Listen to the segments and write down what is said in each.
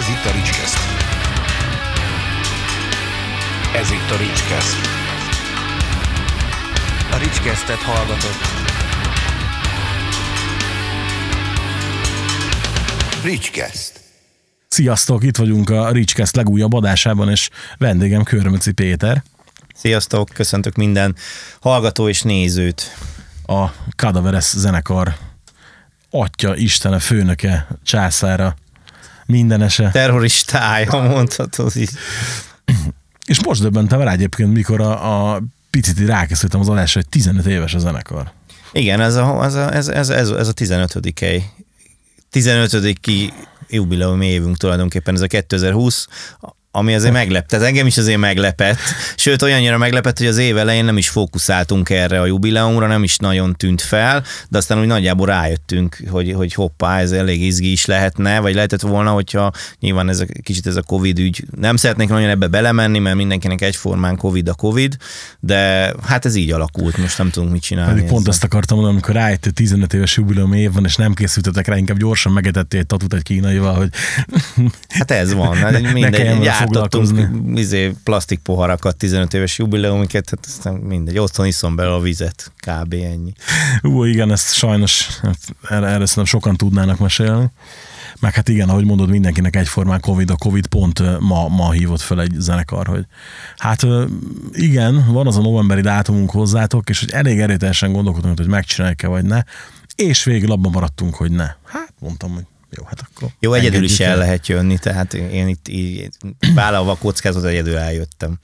Ez itt a Ricskeszt. Ez itt a Ricskeszt. A Ricskesztet hallgatott. Ricskeszt. Sziasztok, itt vagyunk a Ricskeszt legújabb adásában, és vendégem Körmöci Péter, Sziasztok, köszöntök minden hallgató és nézőt. a Cadaveres zenekar atya, istene, főnöke, császára, mindenese. Terroristája, mondhatod így. És most döbbentem rá egyébként, mikor a, a picit rákészültem az adásra, hogy 15 éves a zenekar. Igen, ez a, ez a, ez, ez, ez, ez a 15 hely. 15 ki jubileumi évünk tulajdonképpen, ez a 2020, ami azért meglep. Tehát engem is azért meglepett. Sőt, olyannyira meglepett, hogy az év elején nem is fókuszáltunk erre a jubileumra, nem is nagyon tűnt fel, de aztán úgy nagyjából rájöttünk, hogy, hogy hoppá, ez elég izgi is lehetne, vagy lehetett volna, hogyha nyilván ez a, kicsit ez a Covid ügy, nem szeretnék nagyon ebbe belemenni, mert mindenkinek egyformán Covid a Covid, de hát ez így alakult, most nem tudunk mit csinálni. Pedig pont ezt akartam mondani, amikor rájött, hogy 15 éves jubileumi év van, és nem készültetek rá, inkább gyorsan megetettél egy tatut egy kínaival, hogy Hát ez van. Hát Ne mindegy, gyártottunk izé, plastik poharakat 15 éves jubileumiket, hát aztán mindegy, otthon iszom bele a vizet, kb. ennyi. Ú, igen, ezt sajnos erre, erre szerintem sokan tudnának mesélni. Meg hát igen, ahogy mondod, mindenkinek egyformán Covid, a Covid pont ma, ma hívott fel egy zenekar, hogy hát igen, van az a novemberi dátumunk hozzátok, és hogy elég erőteljesen gondolkodtunk, hogy megcsináljuk-e vagy ne, és végül abban maradtunk, hogy ne. Hát mondtam, hogy jó, hát akkor Jó, egyedül is el lehet jönni, tehát én itt így vállalva a kockázatot egyedül eljöttem.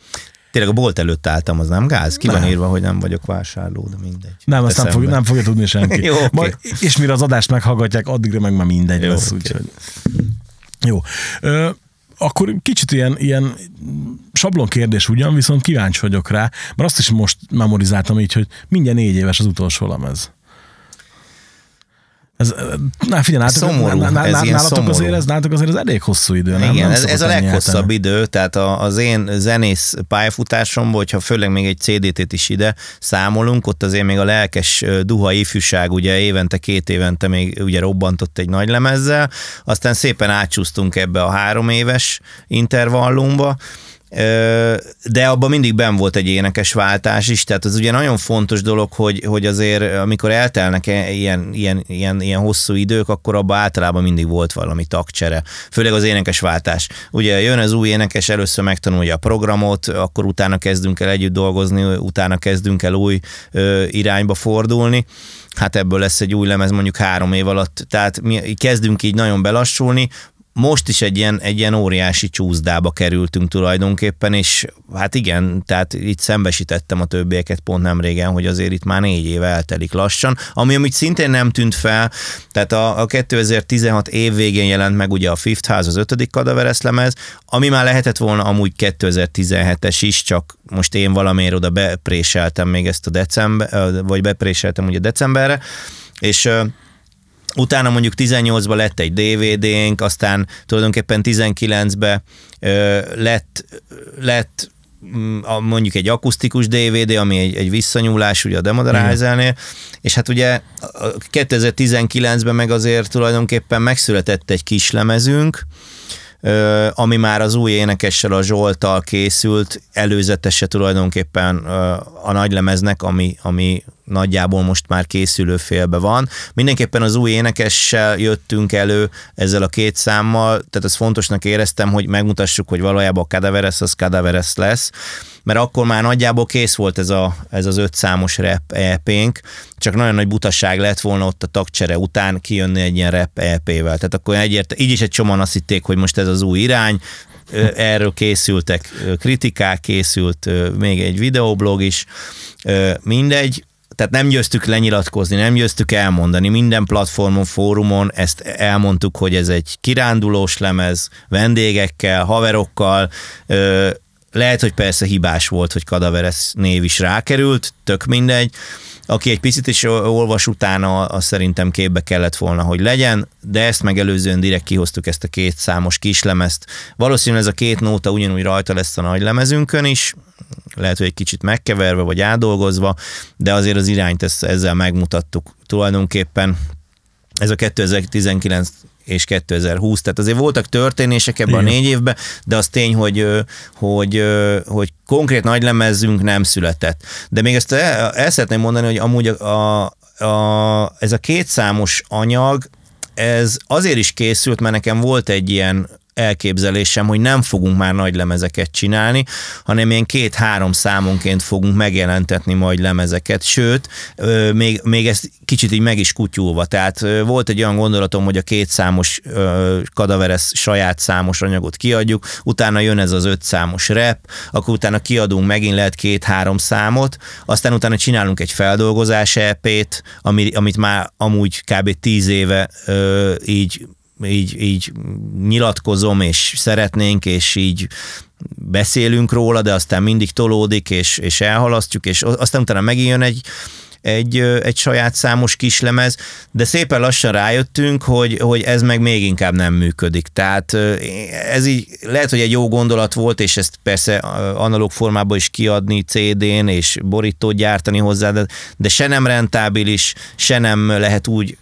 Tényleg a bolt előtt álltam, az nem gáz? Ki van Nem. írva, hogy nem vagyok vásárló, de mindegy. Nem, azt nem, fog, nem fogja tudni senki. Jó, oké. Majd, és mire az adást meghallgatják, addigra meg már mindegy Jó, lesz. oké. Úgyhogy. Jó. Ö, akkor kicsit ilyen, ilyen sablon kérdés ugyan, viszont kíváncsi vagyok rá, mert azt is most memorizáltam így, hogy mindjárt négy éves az utolsó lemez. Ez, na, figyelj, nálatok, Szomorú, ná, ná, ez nálatok, szomorú. azért ez, nálatok azért ez elég hosszú idő, nem? Igen, nem ez, ez a leghosszabb eltenni. idő, tehát a, az én zenész pályafutásomból, hogyha főleg még egy CDT-t is ide számolunk, ott azért még a lelkes duha ifjúság ugye évente, két évente még ugye robbantott egy nagy lemezzel, aztán szépen átsúsztunk ebbe a három éves intervallumba, de abban mindig ben volt egy énekes váltás is, tehát az ugye nagyon fontos dolog, hogy, hogy azért amikor eltelnek e- ilyen, ilyen, ilyen, ilyen hosszú idők, akkor abban általában mindig volt valami tagcsere, főleg az énekes váltás. Ugye jön az új énekes, először megtanulja a programot, akkor utána kezdünk el együtt dolgozni, utána kezdünk el új irányba fordulni, hát ebből lesz egy új lemez mondjuk három év alatt, tehát mi kezdünk így nagyon belassulni, most is egy ilyen, egy ilyen óriási csúszdába kerültünk tulajdonképpen, és hát igen, tehát itt szembesítettem a többieket pont nem régen, hogy azért itt már négy év eltelik lassan, ami amit szintén nem tűnt fel, tehát a, a 2016 év végén jelent meg ugye a Fifth House, az ötödik Kadaveres lemez, ami már lehetett volna amúgy 2017-es is, csak most én valamiért oda bepréseltem még ezt a december, vagy bepréseltem ugye decemberre, és Utána mondjuk 18-ban lett egy DVD-nk, aztán tulajdonképpen 19-ben ö, lett, lett mm, mondjuk egy akusztikus DVD, ami egy, egy visszanyúlás ugye a Demoderizer-nél, és hát ugye a 2019-ben meg azért tulajdonképpen megszületett egy kis lemezünk, ami már az új énekessel, a Zsoltal készült, előzetese tulajdonképpen a nagylemeznek, ami, ami nagyjából most már készülő félbe van. Mindenképpen az új énekessel jöttünk elő ezzel a két számmal, tehát ez fontosnak éreztem, hogy megmutassuk, hogy valójában a Cadaveres az Cadaveres lesz, mert akkor már nagyjából kész volt ez, a, ez az öt számos rap EP-nk, csak nagyon nagy butaság lett volna ott a tagcsere után kijönni egy ilyen rap EP-vel. Tehát akkor egyért, így is egy csomóan azt hitték, hogy most ez az új irány, erről készültek kritikák, készült még egy videoblog is, mindegy, tehát nem győztük lenyilatkozni, nem győztük elmondani, minden platformon, fórumon ezt elmondtuk, hogy ez egy kirándulós lemez, vendégekkel, haverokkal, ö, lehet, hogy persze hibás volt, hogy Kadaveres név is rákerült, tök mindegy. Aki egy picit is olvas utána, az szerintem képbe kellett volna, hogy legyen, de ezt megelőzően direkt kihoztuk ezt a két számos kislemezt. Valószínűleg ez a két nóta ugyanúgy rajta lesz a nagy lemezünkön is, lehet, hogy egy kicsit megkeverve vagy átdolgozva, de azért az irányt ezzel megmutattuk tulajdonképpen. Ez a 2019 és 2020. Tehát azért voltak történések ebben Igen. a négy évben, de az tény, hogy, hogy, hogy konkrét nagy lemezünk nem született. De még ezt el, el szeretném mondani, hogy amúgy a, a, ez a kétszámos anyag, ez azért is készült, mert nekem volt egy ilyen elképzelésem, hogy nem fogunk már nagy lemezeket csinálni, hanem ilyen két-három számonként fogunk megjelentetni majd lemezeket, sőt, még, még ezt kicsit így meg is kutyulva. Tehát volt egy olyan gondolatom, hogy a két számos kadaveres saját számos anyagot kiadjuk, utána jön ez az öt számos rep, akkor utána kiadunk megint lehet két-három számot, aztán utána csinálunk egy feldolgozás EP-t, ami, amit már amúgy kb. tíz éve így így, így nyilatkozom, és szeretnénk, és így beszélünk róla, de aztán mindig tolódik, és, és elhalasztjuk, és aztán utána megint jön egy, egy, egy saját számos kislemez, de szépen lassan rájöttünk, hogy, hogy ez meg még inkább nem működik. Tehát ez így lehet, hogy egy jó gondolat volt, és ezt persze analóg formában is kiadni CD-n, és borítót gyártani hozzá, de, de se nem rentábilis, se nem lehet úgy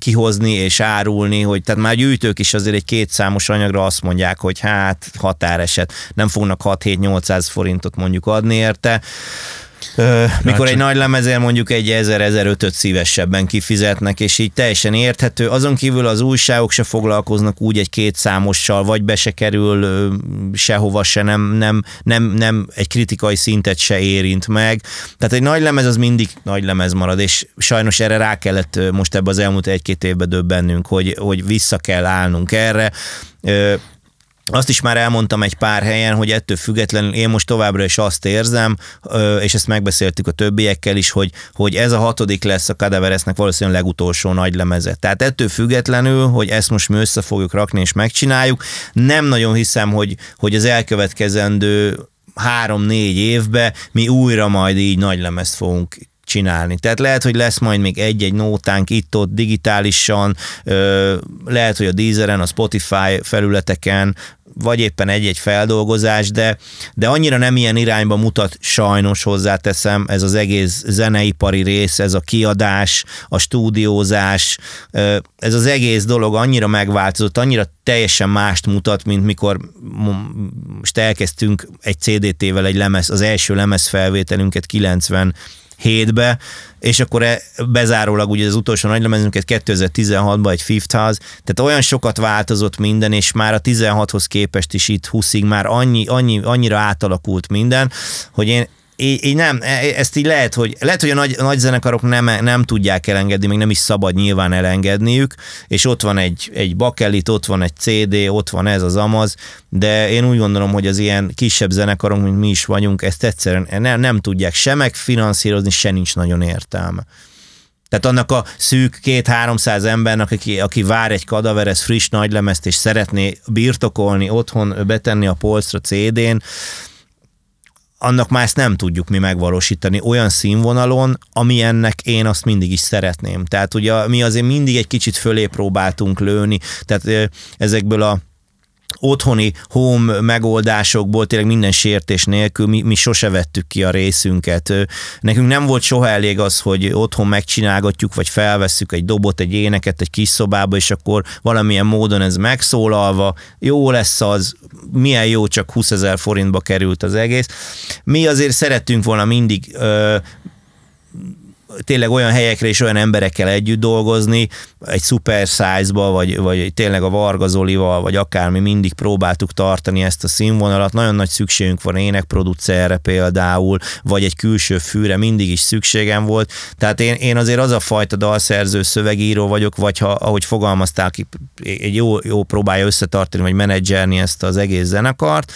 kihozni és árulni, hogy tehát már gyűjtők is azért egy kétszámos anyagra azt mondják, hogy hát határeset, nem fognak 6-7-800 forintot mondjuk adni érte. Ö, mikor egy nagy lemezért mondjuk egy 1000-1500 szívesebben kifizetnek, és így teljesen érthető. Azon kívül az újságok se foglalkoznak úgy egy kétszámossal, vagy be se kerül sehova se, nem, nem, nem, nem egy kritikai szintet se érint meg. Tehát egy nagy lemez az mindig nagy lemez marad, és sajnos erre rá kellett most ebbe az elmúlt egy-két évben döbbennünk, hogy, hogy vissza kell állnunk erre. Azt is már elmondtam egy pár helyen, hogy ettől függetlenül én most továbbra is azt érzem, és ezt megbeszéltük a többiekkel is, hogy, hogy ez a hatodik lesz a Cadaveresnek valószínűleg legutolsó nagy lemeze. Tehát ettől függetlenül, hogy ezt most mi össze fogjuk rakni és megcsináljuk, nem nagyon hiszem, hogy, hogy az elkövetkezendő három-négy évbe mi újra majd így nagy lemezt fogunk csinálni. Tehát lehet, hogy lesz majd még egy-egy nótánk itt-ott digitálisan, lehet, hogy a Deezeren, a Spotify felületeken, vagy éppen egy-egy feldolgozás, de, de annyira nem ilyen irányba mutat sajnos hozzáteszem ez az egész zeneipari rész, ez a kiadás, a stúdiózás, ez az egész dolog annyira megváltozott, annyira teljesen mást mutat, mint mikor mo- most elkezdtünk egy CDT-vel egy lemez, az első lemez felvételünket 90 hétbe, és akkor e- bezárólag ugye az utolsó nagylemezünket 2016-ban egy Fifth House, tehát olyan sokat változott minden, és már a 16-hoz képest is itt 20 már annyi, annyi, annyira átalakult minden, hogy én így, így nem, e- ezt így lehet, hogy lehet, hogy a nagy, nagy zenekarok nem, nem tudják elengedni, még nem is szabad nyilván elengedniük, és ott van egy, egy bakelit, ott van egy CD, ott van ez az amaz, de én úgy gondolom, hogy az ilyen kisebb zenekarok, mint mi is vagyunk, ezt egyszerűen nem, nem tudják se megfinanszírozni, se nincs nagyon értelme. Tehát annak a szűk két-háromszáz embernek, aki, aki vár egy kadaveres friss nagylemezt, és szeretné birtokolni, otthon betenni a polcra CD-n, annak már ezt nem tudjuk mi megvalósítani olyan színvonalon, amilyennek én azt mindig is szeretném. Tehát ugye mi azért mindig egy kicsit fölé próbáltunk lőni, tehát ezekből a otthoni home megoldásokból tényleg minden sértés nélkül mi, mi sose vettük ki a részünket. Nekünk nem volt soha elég az, hogy otthon megcsinálgatjuk, vagy felvesszük egy dobot, egy éneket egy kis szobába, és akkor valamilyen módon ez megszólalva, jó lesz az, milyen jó, csak 20 ezer forintba került az egész. Mi azért szerettünk volna mindig ö, tényleg olyan helyekre és olyan emberekkel együtt dolgozni, egy super size-ba, vagy, vagy tényleg a Varga Zolival, vagy akármi, mindig próbáltuk tartani ezt a színvonalat. Nagyon nagy szükségünk van énekproducerre például, vagy egy külső fűre, mindig is szükségem volt. Tehát én, én azért az a fajta dalszerző, szövegíró vagyok, vagy ha, ahogy fogalmaztál ki, egy jó, jó próbálja összetartani, vagy menedzselni ezt az egész zenekart,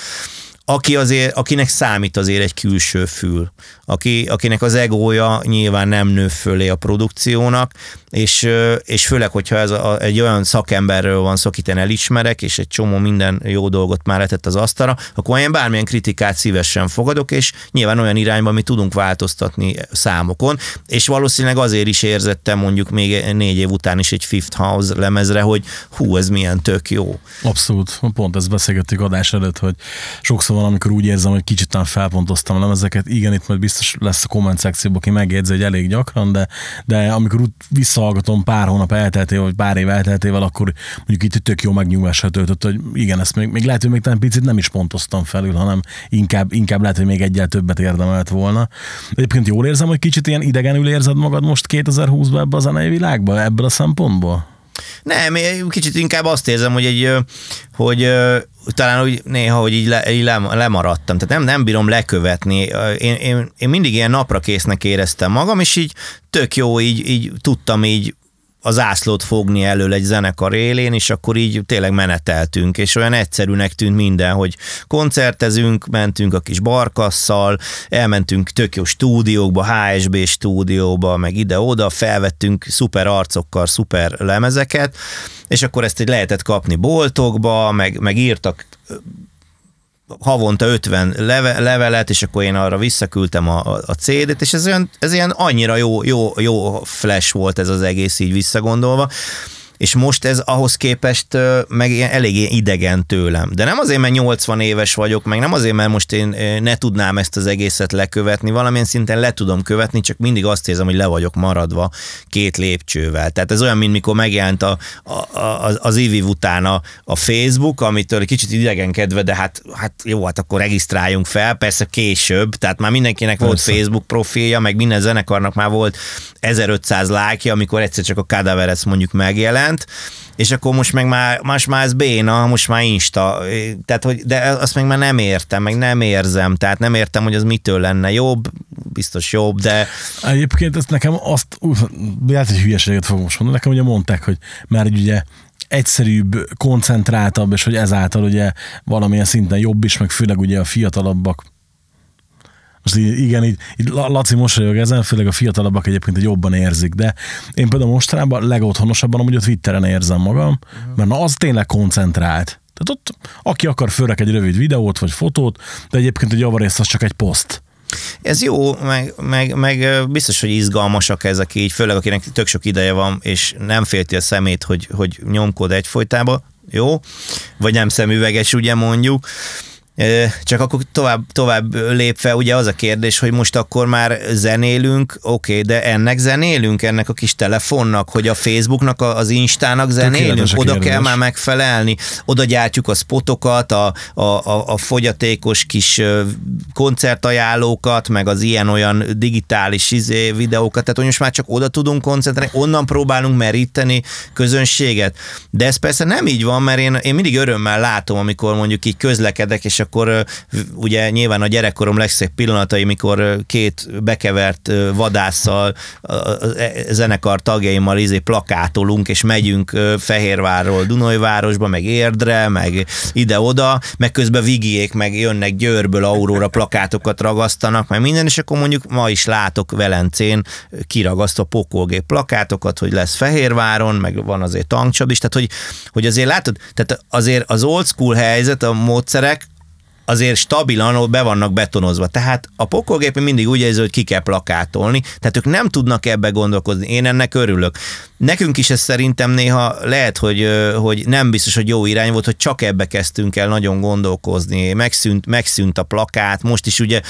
aki azért, akinek számít azért egy külső fül, aki, akinek az egója nyilván nem nő fölé a produkciónak, és, és főleg, hogyha ez a, egy olyan szakemberről van szó, akit én elismerek, és egy csomó minden jó dolgot már letett az asztalra, akkor én bármilyen kritikát szívesen fogadok, és nyilván olyan irányba mi tudunk változtatni számokon, és valószínűleg azért is érzettem mondjuk még négy év után is egy Fifth House lemezre, hogy hú, ez milyen tök jó. Abszolút, pont ezt beszélgettük adás előtt, hogy sokszor van, amikor úgy érzem, hogy kicsit felpontoztam a lemezeket. Igen, itt majd biztos lesz a komment szekcióban, aki megjegyzi, hogy elég gyakran, de, de amikor úgy visszahallgatom pár hónap elteltével, vagy pár év elteltével, akkor mondjuk itt tök jó megnyugvással töltött, hogy igen, ezt még, még lehet, hogy még talán picit nem is pontoztam felül, hanem inkább, inkább lehet, hogy még egyel többet érdemelt volna. Egyébként jól érzem, hogy kicsit ilyen idegenül érzed magad most 2020-ban ebbe a zenei világba, ebből a szempontból? Nem, én kicsit inkább azt érzem, hogy egy, hogy talán úgy néha, hogy így, le, így lemaradtam. Tehát nem, nem bírom lekövetni. Én, én, én mindig ilyen napra késznek éreztem magam, és így tök jó, így, így tudtam így az ászlót fogni elől egy zenekar élén, és akkor így tényleg meneteltünk, és olyan egyszerűnek tűnt minden, hogy koncertezünk, mentünk a kis barkasszal, elmentünk tök jó stúdiókba, HSB stúdióba, meg ide-oda, felvettünk szuper arcokkal, szuper lemezeket, és akkor ezt egy lehetett kapni boltokba, meg, meg írtak havonta 50 leve, levelet, és akkor én arra visszaküldtem a, a CD-t, és ez, olyan, ez ilyen annyira jó, jó, jó flash volt ez az egész így visszagondolva, és most ez ahhoz képest meg ilyen eléggé idegen tőlem. De nem azért, mert 80 éves vagyok, meg nem azért, mert most én ne tudnám ezt az egészet lekövetni, valamilyen szinten le tudom követni, csak mindig azt érzem, hogy le vagyok maradva két lépcsővel. Tehát ez olyan, mint mikor megjelent a, a, a, az IVIV után a, a Facebook, amitől kicsit idegenkedve, de hát, hát jó, hát akkor regisztráljunk fel, persze később, tehát már mindenkinek persze. volt Facebook profilja, meg minden zenekarnak már volt 1500 lájkja, amikor egyszer csak a Cadaveres mondjuk megjelent, és akkor most meg már, most már ez béna, most már Insta, tehát hogy, de azt meg már nem értem, meg nem érzem, tehát nem értem, hogy az mitől lenne jobb, biztos jobb, de... Egyébként ezt nekem azt, lehet, hogy hülyeséget fogom most mondani, nekem ugye mondták, hogy már ugye egyszerűbb, koncentráltabb, és hogy ezáltal ugye valamilyen szinten jobb is, meg főleg ugye a fiatalabbak most igen, így, így Laci mosolyog ezen, főleg a fiatalabbak egyébként hogy jobban érzik, de én például mostanában legotthonosabban amúgy a Twitteren érzem magam, mert na az tényleg koncentrált. Tehát ott, aki akar, főleg egy rövid videót vagy fotót, de egyébként egy javarészt az csak egy poszt. Ez jó, meg, meg, meg, biztos, hogy izgalmasak ezek így, főleg akinek tök sok ideje van, és nem félti a szemét, hogy, hogy nyomkod egyfolytába, jó? Vagy nem szemüveges, ugye mondjuk. Csak akkor tovább, tovább lépve ugye az a kérdés, hogy most akkor már zenélünk, oké, okay, de ennek zenélünk, ennek a kis telefonnak, hogy a Facebooknak, az Instának zenélünk, oda kérdés. kell már megfelelni, oda gyártjuk a spotokat, a, a, a, a fogyatékos kis koncertajánlókat, meg az ilyen-olyan digitális izé, videókat, tehát hogy most már csak oda tudunk koncentrálni, onnan próbálunk meríteni közönséget. De ez persze nem így van, mert én, én mindig örömmel látom, amikor mondjuk így közlekedek, és akkor ugye nyilván a gyerekkorom legszebb pillanatai, mikor két bekevert vadásszal, a zenekar tagjaimmal izé plakátolunk, és megyünk Fehérvárról Dunajvárosba, meg Érdre, meg ide-oda, meg közben vigiék meg jönnek Győrből Aurora plakátokat ragasztanak, meg minden, és akkor mondjuk ma is látok Velencén kiragasztva pokolgép plakátokat, hogy lesz Fehérváron, meg van azért tankcsab is, tehát hogy, hogy azért látod, tehát azért az old school helyzet, a módszerek azért stabilan be vannak betonozva. Tehát a pokolgép mindig úgy érzi, hogy ki kell plakátolni, tehát ők nem tudnak ebbe gondolkozni. Én ennek örülök. Nekünk is ez szerintem néha lehet, hogy, hogy nem biztos, hogy jó irány volt, hogy csak ebbe kezdtünk el nagyon gondolkozni. Megszűnt, megszűnt a plakát, most is ugye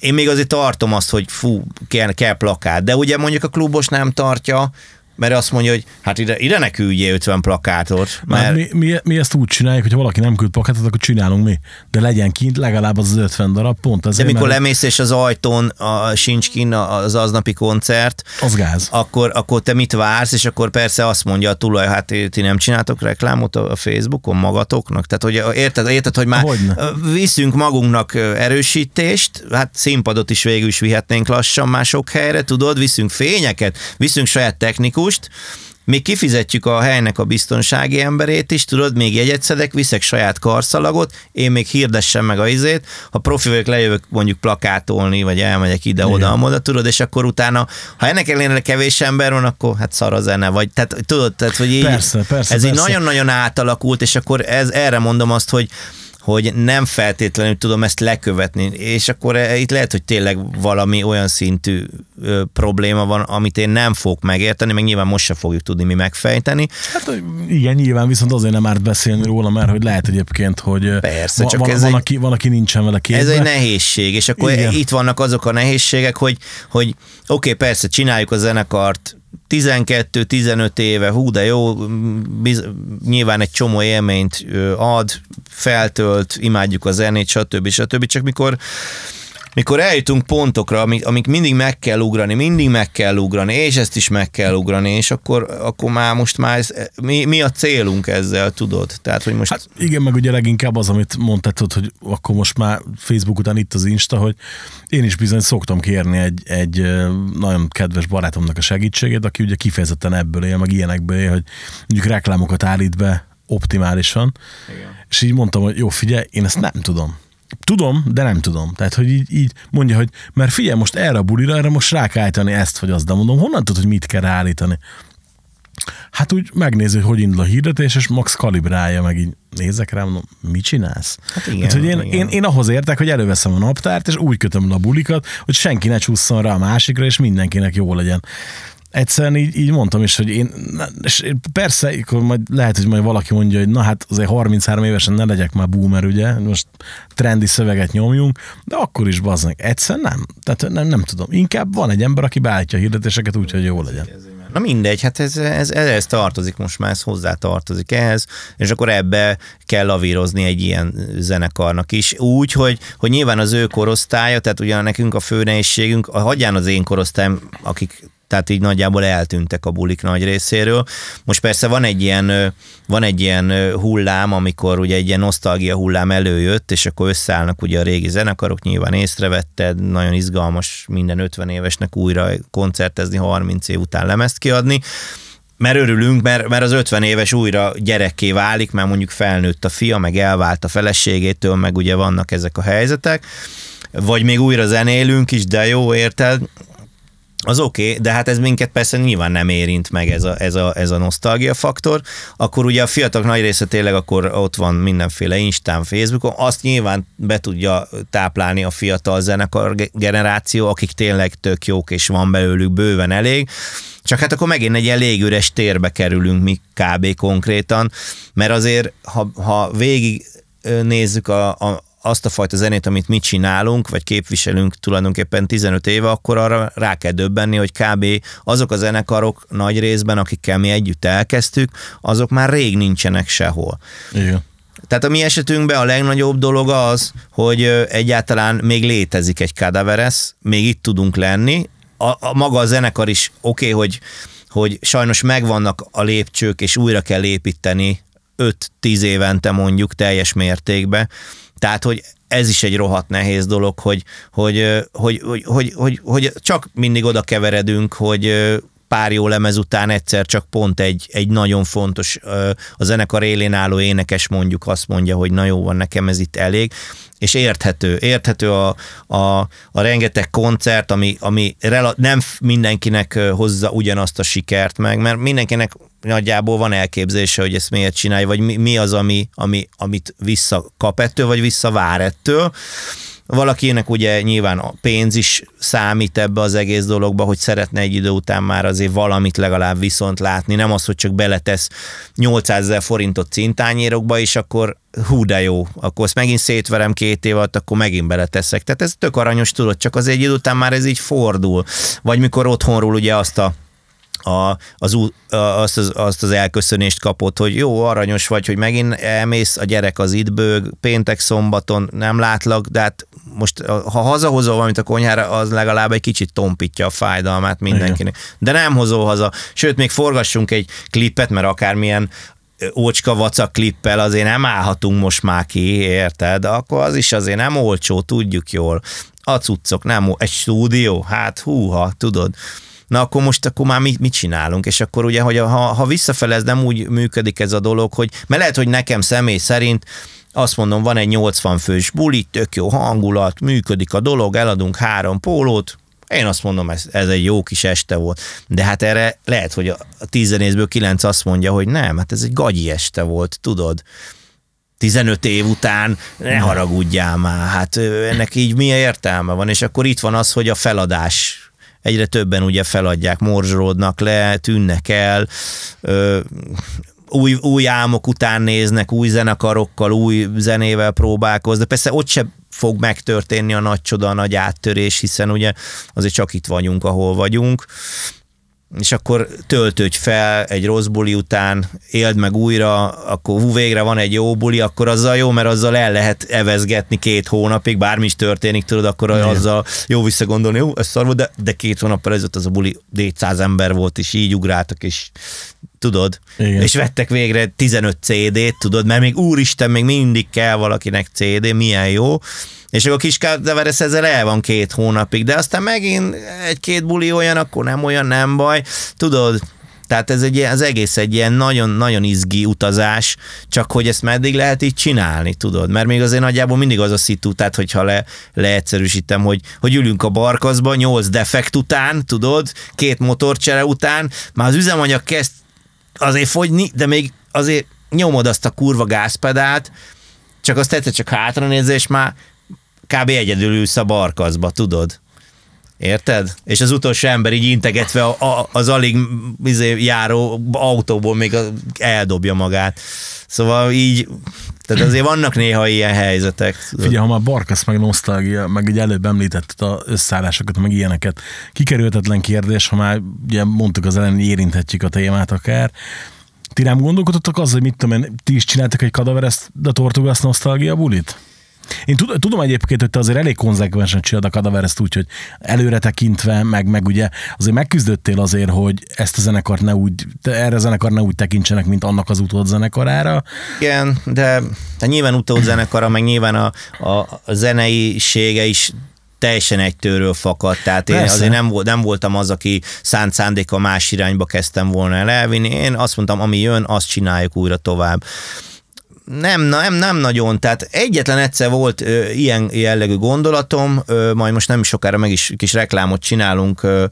én még azért tartom azt, hogy fú, kell, kell plakát, de ugye mondjuk a klubos nem tartja, mert azt mondja, hogy hát ide, ide ne küldjél 50 plakátot. Mert... mi, mi, mi, ezt úgy csináljuk, hogy ha valaki nem küld plakátot, akkor csinálunk mi. De legyen kint legalább az, az 50 darab, pont ezért. De mikor mert... lemész és az ajtón a, sincs kint az aznapi koncert, az gáz. Akkor, akkor te mit vársz, és akkor persze azt mondja a tulaj, hát ti nem csináltok reklámot a Facebookon magatoknak? Tehát, hogy érted, érted hogy már Hogyne. viszünk magunknak erősítést, hát színpadot is végül is vihetnénk lassan mások helyre, tudod, viszünk fényeket, viszünk saját technikus, mechanikust, még kifizetjük a helynek a biztonsági emberét is, tudod, még jegyet szedek, viszek saját karszalagot, én még hirdessem meg a izét, ha profi vagyok, lejövök mondjuk plakátolni, vagy elmegyek ide-oda, amoda, tudod, és akkor utána, ha ennek ellenére kevés ember van, akkor hát szar a zene, vagy tehát tudod, tehát, hogy így, persze, persze, ez persze. így nagyon-nagyon átalakult, és akkor ez, erre mondom azt, hogy hogy nem feltétlenül tudom ezt lekövetni, és akkor e, itt lehet, hogy tényleg valami olyan szintű ö, probléma van, amit én nem fogok megérteni, meg nyilván most se fogjuk tudni mi megfejteni. Hát igen, nyilván, viszont azért nem árt beszélni róla, mert hogy lehet egyébként, hogy Persze, va- csak van, ez van, egy- aki, van, aki nincsen vele képbe. Ez egy nehézség, és akkor Igen. itt vannak azok a nehézségek, hogy, hogy oké, okay, persze, csináljuk a zenekart 12-15 éve, hú, de jó, biz, nyilván egy csomó élményt ad, feltölt, imádjuk a zenét, stb. stb. Csak mikor mikor eljutunk pontokra, amik, amik mindig meg kell ugrani, mindig meg kell ugrani, és ezt is meg kell ugrani, és akkor, akkor már most már ez, mi, mi a célunk ezzel, tudod? Tehát, hogy most... Hát igen, meg ugye leginkább az, amit mondtad, hogy akkor most már Facebook után itt az Insta, hogy én is bizony szoktam kérni egy, egy nagyon kedves barátomnak a segítségét, aki ugye kifejezetten ebből él, meg ilyenekből él, hogy mondjuk reklámokat állít be optimálisan, igen. és így mondtam, hogy jó, figyelj, én ezt nem tudom. Tudom, de nem tudom. Tehát, hogy így, így mondja, hogy mert figyelj, most erre a bulira, erre most rá kell állítani ezt vagy azt, de mondom, honnan tudod, hogy mit kell ráállítani? Hát úgy megnézi, hogy indul a hirdetés, és max kalibrálja, meg így nézek rá, mondom, mit csinálsz? Hát igen, hát, hogy én, igen. én, én, ahhoz értek, hogy előveszem a naptárt, és úgy kötöm le a bulikat, hogy senki ne csúszson rá a másikra, és mindenkinek jó legyen. Egyszerűen így, így mondtam is, hogy én, és persze, akkor majd lehet, hogy majd valaki mondja, hogy na hát azért 33 évesen ne legyek már boomer, ugye, most trendi szöveget nyomjunk, de akkor is bazdnak. Egyszerűen nem. Tehát nem, nem tudom. Inkább van egy ember, aki beállítja a hirdetéseket úgy, hogy jó legyen. Na mindegy, hát ez, ez, ez, tartozik most már, ez hozzá tartozik ehhez, és akkor ebbe kell lavírozni egy ilyen zenekarnak is. Úgy, hogy, hogy nyilván az ő korosztálya, tehát ugyan nekünk a fő nehézségünk, hagyján az én korosztályom, akik tehát így nagyjából eltűntek a bulik nagy részéről. Most persze van egy ilyen, van egy ilyen hullám, amikor ugye egy ilyen nosztalgia hullám előjött, és akkor összeállnak ugye a régi zenekarok, nyilván észrevetted, nagyon izgalmas minden 50 évesnek újra koncertezni, 30 év után lemezt kiadni mert örülünk, mert, mert az 50 éves újra gyerekké válik, mert mondjuk felnőtt a fia, meg elvált a feleségétől, meg ugye vannak ezek a helyzetek, vagy még újra zenélünk is, de jó, érted? Az oké, okay, de hát ez minket persze nyilván nem érint meg ez a, ez a, ez a nosztalgia faktor, akkor ugye a fiatalok nagy része tényleg akkor ott van mindenféle Instán, Facebookon, azt nyilván be tudja táplálni a fiatal zenekar ge- generáció, akik tényleg tök jók, és van belőlük bőven elég, csak hát akkor megint egy ilyen légüres térbe kerülünk mi kb. konkrétan, mert azért, ha, ha végig nézzük a, a, azt a fajta zenét, amit mi csinálunk, vagy képviselünk tulajdonképpen 15 éve, akkor arra rá kell döbbenni, hogy kb. azok a zenekarok nagy részben, akikkel mi együtt elkezdtük, azok már rég nincsenek sehol. Igen. Tehát a mi esetünkben a legnagyobb dolog az, hogy egyáltalán még létezik egy kadaveres, még itt tudunk lenni. A, a maga a zenekar is oké, okay, hogy, hogy sajnos megvannak a lépcsők, és újra kell építeni 5-10 évente mondjuk teljes mértékben. Tehát, hogy ez is egy rohadt nehéz dolog, hogy, hogy, hogy, hogy, hogy, hogy, hogy csak mindig oda keveredünk, hogy pár jó lemez után egyszer csak pont egy, egy nagyon fontos, a zenekar élén álló énekes mondjuk azt mondja, hogy na jó van, nekem ez itt elég, és érthető, érthető a, a, a rengeteg koncert, ami, ami rela- nem mindenkinek hozza ugyanazt a sikert meg, mert mindenkinek nagyjából van elképzése, hogy ezt miért csinálja, vagy mi, mi az, ami, ami, amit visszakap ettől, vagy visszavár ettől. Valakinek ugye nyilván a pénz is számít ebbe az egész dologba, hogy szeretne egy idő után már azért valamit legalább viszont látni, nem az, hogy csak beletesz 800 ezer forintot cintányérokba, és akkor hú de jó, akkor ezt megint szétverem két év alatt, akkor megint beleteszek. Tehát ez tök aranyos, tudod, csak az egy idő után már ez így fordul. Vagy mikor otthonról ugye azt a a, az, azt, az, azt az elköszönést kapott, hogy jó, aranyos vagy, hogy megint elmész, a gyerek az itt bőg, péntek, szombaton nem látlak, de hát most ha hazahozol valamit a konyhára, az legalább egy kicsit tompítja a fájdalmát mindenkinek. De nem hozol haza. Sőt, még forgassunk egy klippet, mert akármilyen ócska vacak klippel azért nem állhatunk most már ki, érted? Akkor az is azért nem olcsó, tudjuk jól. A cuccok nem, egy stúdió, hát húha, tudod. Na akkor most akkor már mit, mit csinálunk? És akkor ugye, hogy ha, ha visszafele ez nem úgy működik ez a dolog, hogy, mert lehet, hogy nekem személy szerint azt mondom, van egy 80 fős buli, tök jó hangulat, működik a dolog, eladunk három pólót, én azt mondom, ez, ez egy jó kis este volt. De hát erre lehet, hogy a tíz zenészből kilenc azt mondja, hogy nem, hát ez egy gagyi este volt, tudod. 15 év után, ne haragudjál már, hát ennek így mi értelme van, és akkor itt van az, hogy a feladás egyre többen ugye feladják, morzsolódnak le, tűnnek el, ö, új, új álmok után néznek, új zenekarokkal, új zenével próbálkoznak, persze ott se fog megtörténni a nagy csoda, a nagy áttörés, hiszen ugye azért csak itt vagyunk, ahol vagyunk, és akkor töltődj fel egy rossz buli után, éld meg újra, akkor hú, végre van egy jó buli, akkor azzal jó, mert azzal el lehet evezgetni két hónapig, bármi is történik, tudod, akkor Igen. azzal jó visszagondolni, jó, ez szar volt, de, de két hónappal ezelőtt az a buli 400 ember volt, és így ugráltak, és tudod, Igen. és vettek végre 15 CD-t, tudod, mert még úristen, még mindig kell valakinek CD, milyen jó, és akkor kis Kadaveres ezzel el van két hónapig, de aztán megint egy-két buli olyan, akkor nem olyan, nem baj. Tudod, tehát ez egy, az egész egy ilyen nagyon-nagyon izgi utazás, csak hogy ezt meddig lehet így csinálni, tudod? Mert még azért nagyjából mindig az a szitu, tehát hogyha le, leegyszerűsítem, hogy, hogy ülünk a barkaszba, nyolc defekt után, tudod, két motorcsere után, már az üzemanyag kezd azért fogyni, de még azért nyomod azt a kurva gázpedált, csak azt tetszett csak hátra nézve, és már kb. egyedül ülsz a barkaszba, tudod? Érted? És az utolsó ember így integetve a, a, az alig izé, járó autóból még eldobja magát. Szóval így, tehát azért vannak néha ilyen helyzetek. Figyelj, ha már barkasz, meg nosztalgia, meg így előbb említetted a összeállásokat, meg ilyeneket. Kikerülhetetlen kérdés, ha már ugye mondtuk az elején, érinthetjük a témát akár. Ti nem gondolkodtatok azzal, hogy mit tudom én, ti is csináltak egy kadavereszt, de tortugasz nosztalgia bulit? Én tud, tudom egyébként, hogy te azért elég konzekvensen csinálod a kadavereszt úgy, hogy előre tekintve, meg, meg ugye azért megküzdöttél azért, hogy ezt a zenekart ne úgy, erre a zenekar ne úgy tekintsenek, mint annak az utód zenekarára. Igen, de, de nyilván utódzenekara, meg nyilván a, a, a zeneisége is teljesen egy tőről fakadt, tehát én Persze. azért nem, nem voltam az, aki szánt szándéka más irányba kezdtem volna el elvinni. Én azt mondtam, ami jön, azt csináljuk újra tovább. Nem, nem, nem nagyon, tehát egyetlen egyszer volt ö, ilyen jellegű gondolatom, ö, majd most nem sokára meg is kis reklámot csinálunk ö,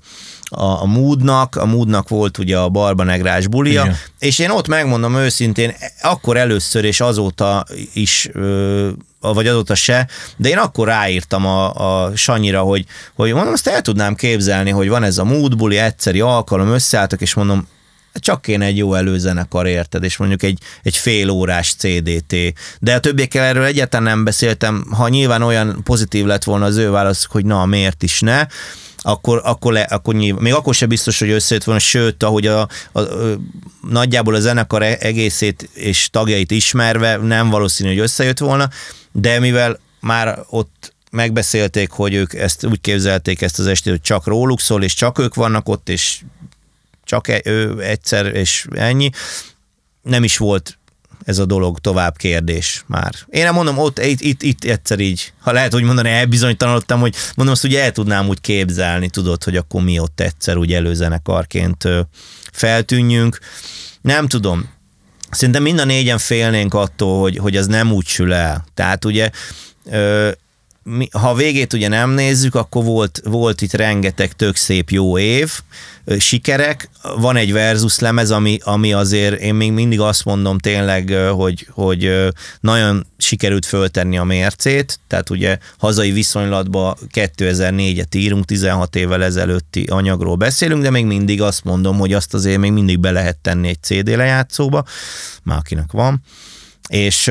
a, a Moodnak, a Moodnak volt ugye a Barbanegrás bulia, Igen. és én ott megmondom őszintén, akkor először és azóta is, ö, vagy azóta se, de én akkor ráírtam a, a Sanyira, hogy, hogy mondom, azt el tudnám képzelni, hogy van ez a Mood buli, egyszeri alkalom, összeálltak, és mondom, csak kéne egy jó előzenekar, érted, és mondjuk egy, egy fél órás CDT. De a többiekkel erről egyáltalán nem beszéltem, ha nyilván olyan pozitív lett volna az ő válasz, hogy na, miért is ne, akkor, akkor, le, akkor nyilván, még akkor sem biztos, hogy összejött volna, sőt, ahogy a, a, a, nagyjából a zenekar e- egészét és tagjait ismerve nem valószínű, hogy összejött volna, de mivel már ott megbeszélték, hogy ők ezt úgy képzelték ezt az estét, hogy csak róluk szól, és csak ők vannak ott, és csak e- egyszer, és ennyi. Nem is volt ez a dolog tovább kérdés már. Én nem mondom, ott itt, itt, itt egyszer így, ha lehet úgy mondani, elbizonytalanodtam, hogy mondom, azt ugye el tudnám úgy képzelni, tudod, hogy akkor mi ott egyszer úgy előzenekarként feltűnjünk. Nem tudom. Szerintem mind a négyen félnénk attól, hogy, hogy az nem úgy sül el. Tehát ugye mi, ha végét ugye nem nézzük, akkor volt, volt itt rengeteg tök szép jó év, sikerek, van egy versus lemez, ami, ami azért én még mindig azt mondom tényleg, hogy, hogy nagyon sikerült föltenni a mércét, tehát ugye hazai viszonylatban 2004-et írunk, 16 évvel ezelőtti anyagról beszélünk, de még mindig azt mondom, hogy azt azért még mindig be lehet tenni egy CD lejátszóba, már akinek van, és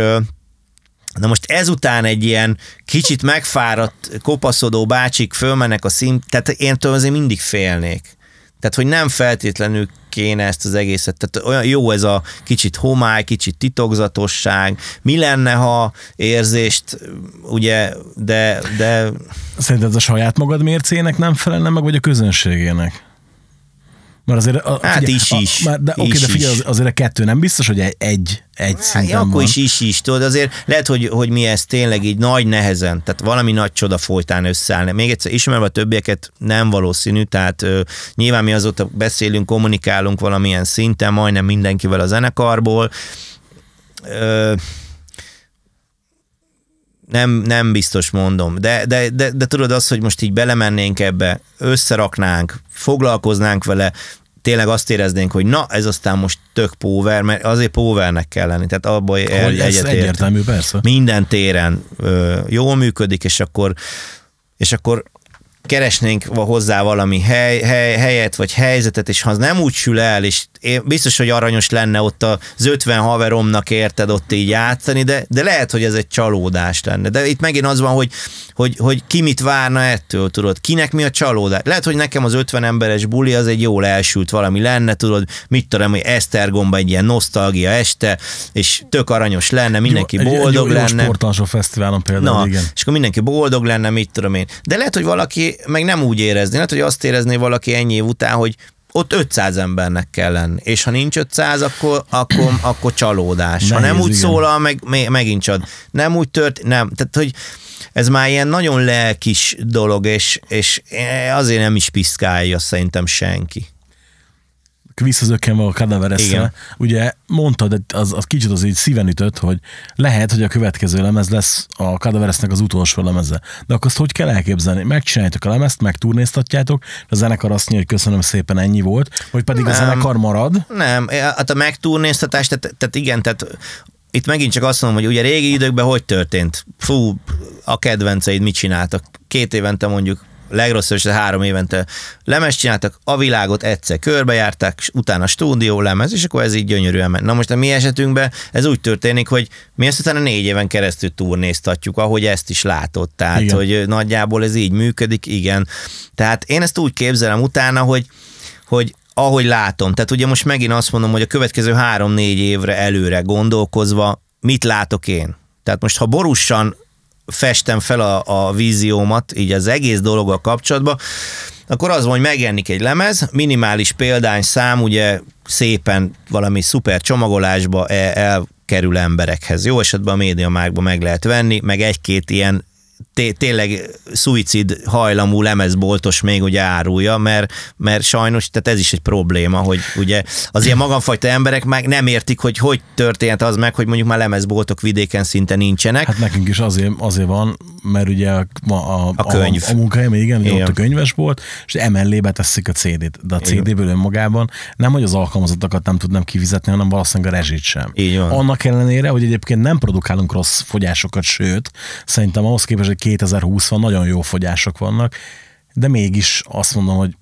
Na most ezután egy ilyen kicsit megfáradt, kopaszodó bácsik fölmennek a szín, tehát én tőle azért mindig félnék. Tehát, hogy nem feltétlenül kéne ezt az egészet. Tehát olyan jó ez a kicsit homály, kicsit titokzatosság. Mi lenne, ha érzést, ugye, de, de Szerinted a saját magad mércének nem felelne meg, vagy a közönségének? Mert azért... A, Hát figyelj, is, a, is. Már, de oké, Is, de figyelj, az- azért a kettő nem biztos, hogy egy, egy, egy Hát, szinten akkor van. is is is, tudod, azért lehet, hogy, hogy mi ezt tényleg így nagy nehezen, tehát valami nagy csoda folytán összeállni. Még egyszer ismerve a többieket nem valószínű, tehát ö, nyilván mi azóta beszélünk, kommunikálunk valamilyen szinten, majdnem mindenkivel a zenekarból. Ö, nem, nem biztos mondom, de, de, de, de tudod azt, hogy most így belemennénk ebbe, összeraknánk, foglalkoznánk vele, tényleg azt éreznénk, hogy na, ez aztán most tök power, mert azért powernek kell lenni, tehát abban el, egyértelmű, persze. Minden téren ö, jól működik, és akkor, és akkor keresnénk hozzá valami hely, hely, helyet, vagy helyzetet, és ha az nem úgy sül el, és én biztos, hogy aranyos lenne ott az 50 haveromnak érted ott így játszani, de, de lehet, hogy ez egy csalódás lenne. De itt megint az van, hogy, hogy, hogy ki mit várna ettől, tudod, kinek mi a csalódás. Lehet, hogy nekem az 50 emberes buli az egy jól elsült valami lenne, tudod, mit tudom, hogy Esztergomba egy ilyen nosztalgia este, és tök aranyos lenne, mindenki Egy- egy boldog jó, jó lenne. sportalsó fesztiválon például, Na, igen. és akkor mindenki boldog lenne, mit tudom én. De lehet, hogy valaki meg nem úgy érezni, lehet, hogy azt érezné valaki ennyi év után, hogy ott 500 embernek kell lenni. És ha nincs 500, akkor, akkor, akkor csalódás. ha Nehéz, nem úgy igen. szólal, meg, me- megint csad. Nem úgy tört, nem. Tehát, hogy ez már ilyen nagyon lelkis dolog, és, és azért nem is piszkálja szerintem senki. Visszazökkenve a kadaveresre, Igen. ugye mondtad, az, az kicsit az így szíven ütött, hogy lehet, hogy a következő lemez lesz a kadaveresnek az utolsó lemeze. De akkor azt hogy kell elképzelni? Megcsináljátok a lemezt, megturnéztatjátok, a zenekar azt hogy köszönöm szépen, ennyi volt, vagy pedig a Nem. zenekar marad, Nem, hát a megturnéztatás, tehát, tehát igen, tehát itt megint csak azt mondom, hogy ugye régi időkben hogy történt? Fú, a kedvenceid mit csináltak? Két évente mondjuk legrosszabb is három évente lemez csináltak, a világot egyszer körbejárták, és utána stúdió lemez, és akkor ez így gyönyörűen ment. Na most a mi esetünkben ez úgy történik, hogy mi ezt utána négy éven keresztül turnéztatjuk, ahogy ezt is látod. Tehát, Igen. hogy nagyjából ez így működik, igen. Tehát én ezt úgy képzelem utána, hogy, hogy ahogy látom, tehát ugye most megint azt mondom, hogy a következő három-négy évre előre gondolkozva, mit látok én? Tehát most ha borúsan festem fel a, a víziómat, így az egész dologgal kapcsolatban, akkor az van, hogy megjelenik egy lemez, minimális példány szám, ugye szépen valami szuper csomagolásba el, elkerül emberekhez. Jó esetben a médiamákban meg lehet venni, meg egy-két ilyen té- tényleg szuicid hajlamú lemezboltos még ugye árulja, mert, mert sajnos, tehát ez is egy probléma, hogy ugye az ilyen magamfajta emberek meg nem értik, hogy hogy történt az meg, hogy mondjuk már lemezboltok vidéken szinte nincsenek. Hát nekünk is azért, azért van, mert ugye a, a, A könyv. A, a munkahelyem, igen, Igen. ott a könyves volt, és emellé beteszik a CD-t, de a CD-ből önmagában nem, hogy az alkalmazottakat nem tudnám kifizetni, hanem valószínűleg a rezsit sem. Így van. Annak ellenére, hogy egyébként nem produkálunk rossz fogyásokat, sőt, szerintem ahhoz képest, hogy 2020 van, nagyon jó fogyások vannak, de mégis azt mondom, hogy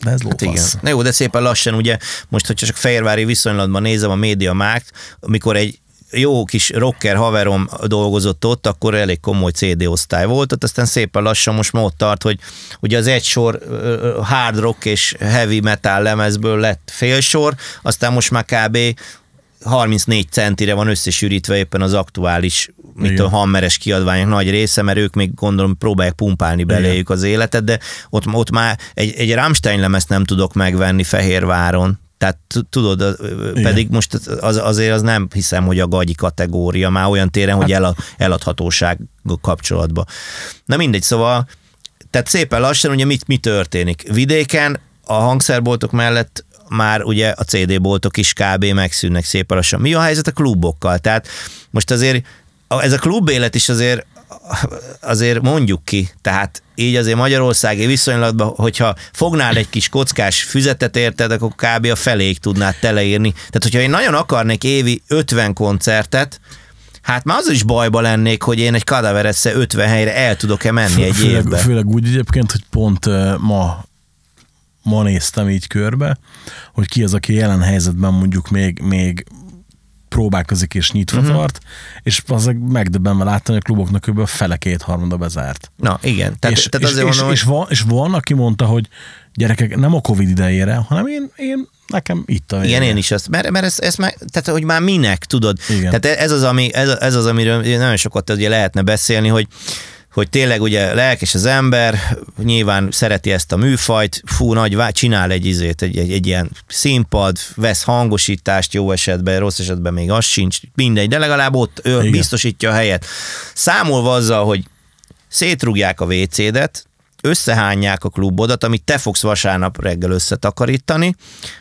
de ez Hát igen. lófasz. Na jó, de szépen lassan ugye, most hogyha csak Fehérvári viszonylatban nézem a média mágt, amikor egy jó kis rocker haverom dolgozott ott, akkor elég komoly CD osztály volt, ott aztán szépen lassan most már ott tart, hogy ugye az egy sor hard rock és heavy metal lemezből lett fél sor, aztán most már kb. 34 centire van összesűrítve éppen az aktuális mit Igen. tudom, hammeres kiadványok nagy része, mert ők még gondolom próbálják pumpálni beléjük az életet, de ott, ott már egy, egy Rammstein lemezt nem tudok megvenni Fehérváron. Tehát tudod, a- pedig most az, azért az nem hiszem, hogy a gagyi kategória már olyan téren, hogy el, eladhatóság kapcsolatban. Na mindegy, szóval tehát szépen lassan ugye mit, mi történik? Vidéken a hangszerboltok mellett már ugye a CD boltok is kb. megszűnnek szépen lassan. Mi a helyzet a klubokkal? Tehát most azért a- ez a klub élet is azért azért mondjuk ki, tehát így azért Magyarországi viszonylatban, hogyha fognál egy kis kockás füzetet érted, akkor kb. a feléig tudnád teleírni. Tehát, hogyha én nagyon akarnék évi 50 koncertet, hát már az is bajba lennék, hogy én egy kadaveressze 50 helyre el tudok-e menni egy főleg, évben. főleg úgy egyébként, hogy pont eh, ma ma néztem így körbe, hogy ki az, aki jelen helyzetben mondjuk még, még próbálkozik és nyitva Mhm. uh-huh. tart, és az megdöbbenve láttam, hogy a kluboknak kb. a fele kétharmada bezárt. Na, igen. Tehát, és, tehát és, azért és, mondom, és, hogy van, és van, aki mondta, hogy gyerekek, nem a Covid idejére, hanem én, én nekem itt a igen, én is azt, mert, mert ez, ez már, tehát hogy már minek, tudod? Igen. Tehát ez az, ami, ez, ez az, amiről nagyon sokat ugye lehetne beszélni, hogy hogy tényleg ugye lelkes az ember, nyilván szereti ezt a műfajt, fú, nagy, vá- csinál egy izét, egy, egy, egy ilyen színpad, vesz hangosítást jó esetben, rossz esetben még az sincs, mindegy, de legalább ott ő Igen. biztosítja a helyet. Számolva azzal, hogy szétrugják a WC-det, összehányják a klubodat, amit te fogsz vasárnap reggel összetakarítani,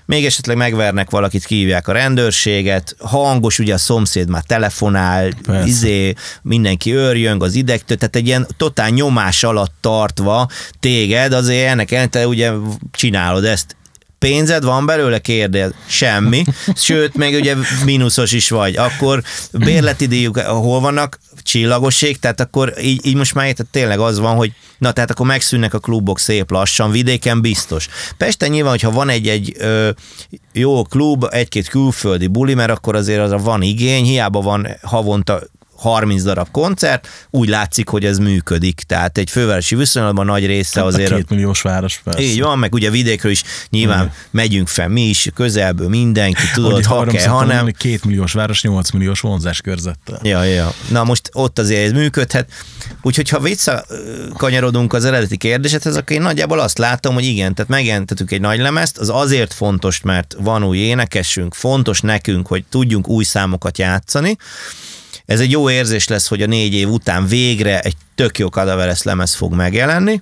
még esetleg megvernek valakit, kihívják a rendőrséget, hangos, ugye a szomszéd már telefonál, Persze. izé, mindenki őrjöng az idegtől, tehát egy ilyen totál nyomás alatt tartva téged, azért ennek ellenére te ugye csinálod ezt pénzed van belőle, kérdez. Semmi. Sőt, még ugye mínuszos is vagy. Akkor bérleti díjuk hol vannak? Csillagoség, tehát akkor így, így most már tehát tényleg az van, hogy na tehát akkor megszűnnek a klubok szép lassan, vidéken biztos. Pesten nyilván, hogyha van egy-egy ö, jó klub, egy-két külföldi buli, mert akkor azért arra van igény, hiába van havonta 30 darab koncert, úgy látszik, hogy ez működik. Tehát egy fővárosi viszonylatban nagy része Hát azért... A két milliós város, persze. Így van, meg ugye vidékről is nyilván Igen. megyünk fel mi is, közelből mindenki, tudod, Hogy ha kell, szoktam ha nem. mondani, Két milliós város, 8 milliós vonzás körzettel. Ja, ja. Na most ott azért ez működhet. Úgyhogy ha visszakanyarodunk az eredeti kérdésedhez, akkor én nagyjából azt látom, hogy igen, tehát megjelentettük egy nagy lemezt, az azért fontos, mert van új énekesünk, fontos nekünk, hogy tudjunk új számokat játszani. Ez egy jó érzés lesz, hogy a négy év után végre egy tök jó Kadaveres lemez fog megjelenni.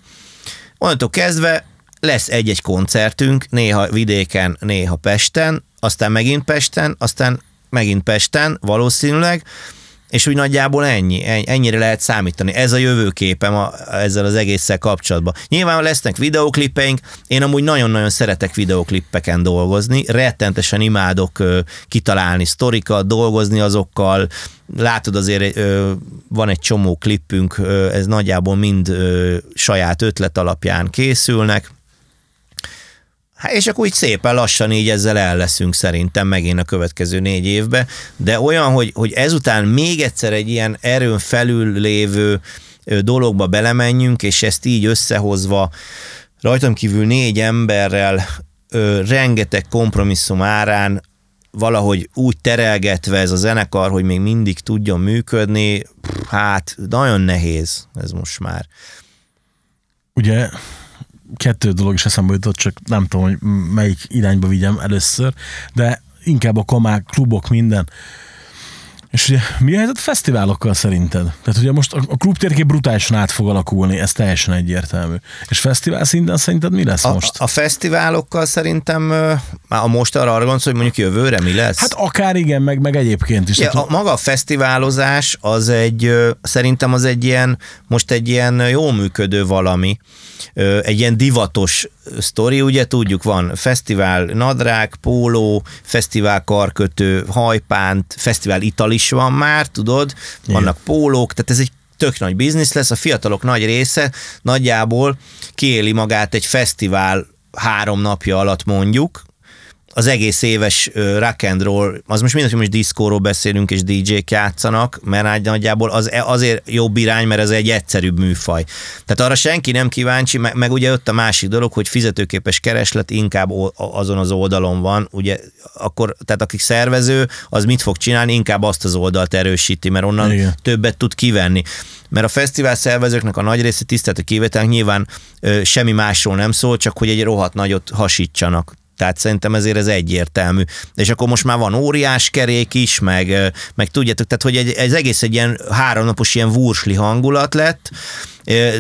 Onnantól kezdve lesz egy-egy koncertünk, néha vidéken, néha Pesten, aztán megint Pesten, aztán megint Pesten valószínűleg, és úgy nagyjából ennyi, en- ennyire lehet számítani. Ez a jövőképem a, ezzel az egésszel kapcsolatban. Nyilván lesznek videoklipeink, én amúgy nagyon-nagyon szeretek videoklippeken dolgozni, rettentesen imádok ö, kitalálni sztorikat, dolgozni azokkal, látod azért ö, van egy csomó klippünk, ö, ez nagyjából mind ö, saját ötlet alapján készülnek, Hát és akkor úgy szépen lassan így ezzel el leszünk szerintem megint a következő négy évbe, de olyan, hogy, hogy ezután még egyszer egy ilyen erőn felül lévő dologba belemenjünk, és ezt így összehozva rajtam kívül négy emberrel ö, rengeteg kompromisszum árán valahogy úgy terelgetve ez a zenekar, hogy még mindig tudjon működni, hát nagyon nehéz ez most már. Ugye kettő dolog is eszembe jutott, csak nem tudom, hogy melyik irányba vigyem először, de inkább a kamák, klubok, minden. És ugye mi a helyzet a fesztiválokkal szerinted? Tehát ugye most a a klubtérkép brutálisan át fog alakulni, ez teljesen egyértelmű. És fesztivál szinten szerinted mi lesz A, most? a fesztiválokkal szerintem már a most arra gondolsz, hogy mondjuk jövőre mi lesz? Hát akár igen, meg, meg egyébként is. Ja, a, maga a fesztiválozás az egy, szerintem az egy ilyen, most egy ilyen jó működő valami, egy ilyen divatos sztori, ugye tudjuk, van fesztivál nadrág, póló, fesztivál karkötő, hajpánt, fesztivál ital is van már, tudod, vannak pólók, tehát ez egy tök nagy biznisz lesz, a fiatalok nagy része nagyjából kiéli magát egy fesztivál három napja alatt mondjuk, az egész éves rock and roll, az most mindegy, hogy most diszkóról beszélünk és DJ-k játszanak, mert nagy- nagyjából az, azért jobb irány, mert ez egy egyszerűbb műfaj. Tehát arra senki nem kíváncsi, meg, meg ugye ott a másik dolog, hogy fizetőképes kereslet inkább azon az oldalon van, ugye akkor, tehát aki szervező, az mit fog csinálni, inkább azt az oldalt erősíti, mert onnan Igen. többet tud kivenni. Mert a fesztivál szervezőknek a nagy része tisztelt kivételnek nyilván ö, semmi másról nem szól, csak hogy egy rohadt nagyot hasítsanak. Tehát szerintem ezért ez egyértelmű. És akkor most már van óriás kerék is, meg, meg tudjátok, tehát hogy ez egész egy ilyen háromnapos ilyen vursli hangulat lett,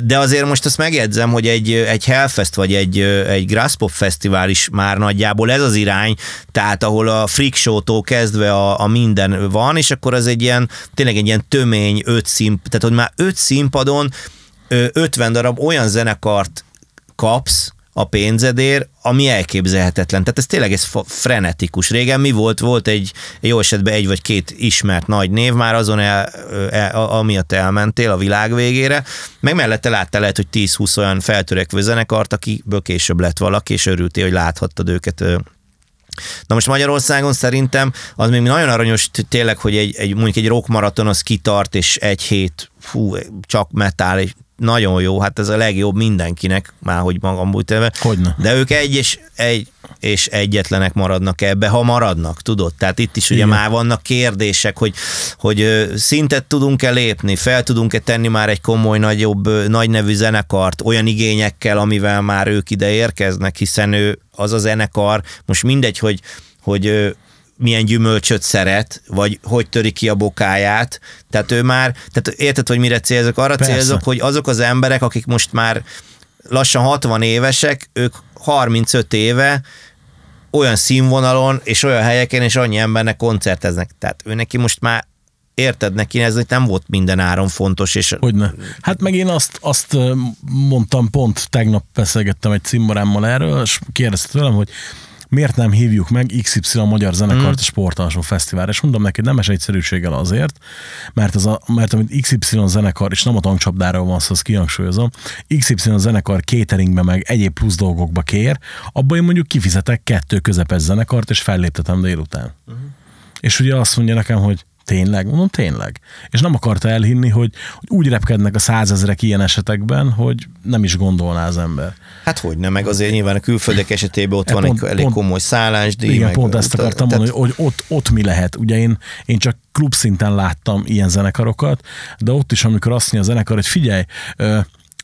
de azért most azt megjegyzem, hogy egy, egy Hellfest vagy egy, egy Grasspop Fesztivál is már nagyjából ez az irány, tehát ahol a freak show-tól kezdve a, a minden van, és akkor az egy ilyen, tényleg egy ilyen tömény öt színpad, tehát hogy már öt színpadon ö, 50 darab olyan zenekart kapsz, a pénzedért, ami elképzelhetetlen. Tehát ez tényleg ez frenetikus. Régen mi volt? Volt egy, jó esetben egy vagy két ismert nagy név, már azon el, el, amiatt elmentél a világ végére, meg mellette láttál lehet, hogy 10-20 olyan feltörekvő zenekart, akiből később lett valaki, és örültél, hogy láthattad őket Na most Magyarországon szerintem az még nagyon aranyos tényleg, hogy egy, egy mondjuk egy rockmaraton az kitart, és egy hét, fú, csak metál, nagyon jó, hát ez a legjobb mindenkinek, már hogy magam. Hogyne. De ők egy és, egy és egyetlenek maradnak ebbe, ha maradnak, tudod? Tehát itt is ugye Igen. már vannak kérdések, hogy, hogy szintet tudunk-e lépni, fel tudunk-e tenni már egy komoly, nagyobb, nagy nevű zenekart olyan igényekkel, amivel már ők ide érkeznek, hiszen ő az a zenekar, most mindegy, hogy, hogy milyen gyümölcsöt szeret, vagy hogy töri ki a bokáját. Tehát ő már, tehát érted, hogy mire célzok? Arra Persze. célzok, hogy azok az emberek, akik most már lassan 60 évesek, ők 35 éve olyan színvonalon és olyan helyeken és annyi embernek koncerteznek. Tehát ő neki most már érted neki, ez nem volt minden áron fontos, és Hogyne. Hát meg én azt, azt mondtam, pont tegnap beszélgettem egy cimborámmal erről, és kérdezte tőlem, hogy miért nem hívjuk meg XY magyar zenekart a Sportalsó Fesztiválra. És mondom neki, nemes egyszerűséggel azért, mert, az a, mert amit XY zenekar, és nem a tankcsapdáról van szó, azt kihangsúlyozom, XY zenekar cateringbe meg egyéb plusz dolgokba kér, abban én mondjuk kifizetek kettő közepes zenekart, és felléptetem délután. Uh-huh. És ugye azt mondja nekem, hogy Tényleg? Mondom, tényleg. És nem akarta elhinni, hogy, hogy úgy repkednek a százezrek ilyen esetekben, hogy nem is gondolná az ember. Hát hogy nem, meg azért nyilván a külföldek esetében ott e van pont, egy elég pont, komoly szállásdíj. Igen, meg pont ezt akartam tehát... mondani, hogy ott, ott mi lehet. Ugye én, én csak klub szinten láttam ilyen zenekarokat, de ott is, amikor azt mondja a zenekar, hogy figyelj,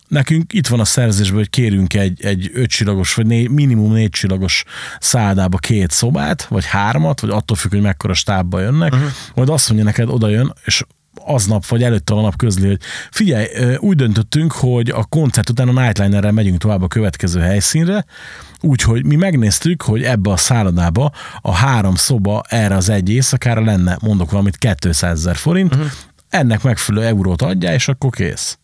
nekünk itt van a szerzésben, hogy kérünk egy, egy ötcsillagos, vagy né, minimum négy csillagos szálládába két szobát, vagy hármat, vagy attól függ, hogy mekkora stábba jönnek, uh-huh. majd azt mondja neked, oda jön, és aznap vagy előtte a nap közli, hogy figyelj, úgy döntöttünk, hogy a koncert után a Nightlinerrel megyünk tovább a következő helyszínre, úgyhogy mi megnéztük, hogy ebbe a szállodába a három szoba erre az egy éjszakára lenne, mondok valamit, 200 ezer forint, uh-huh. ennek megfelelő eurót adjál, és akkor kész.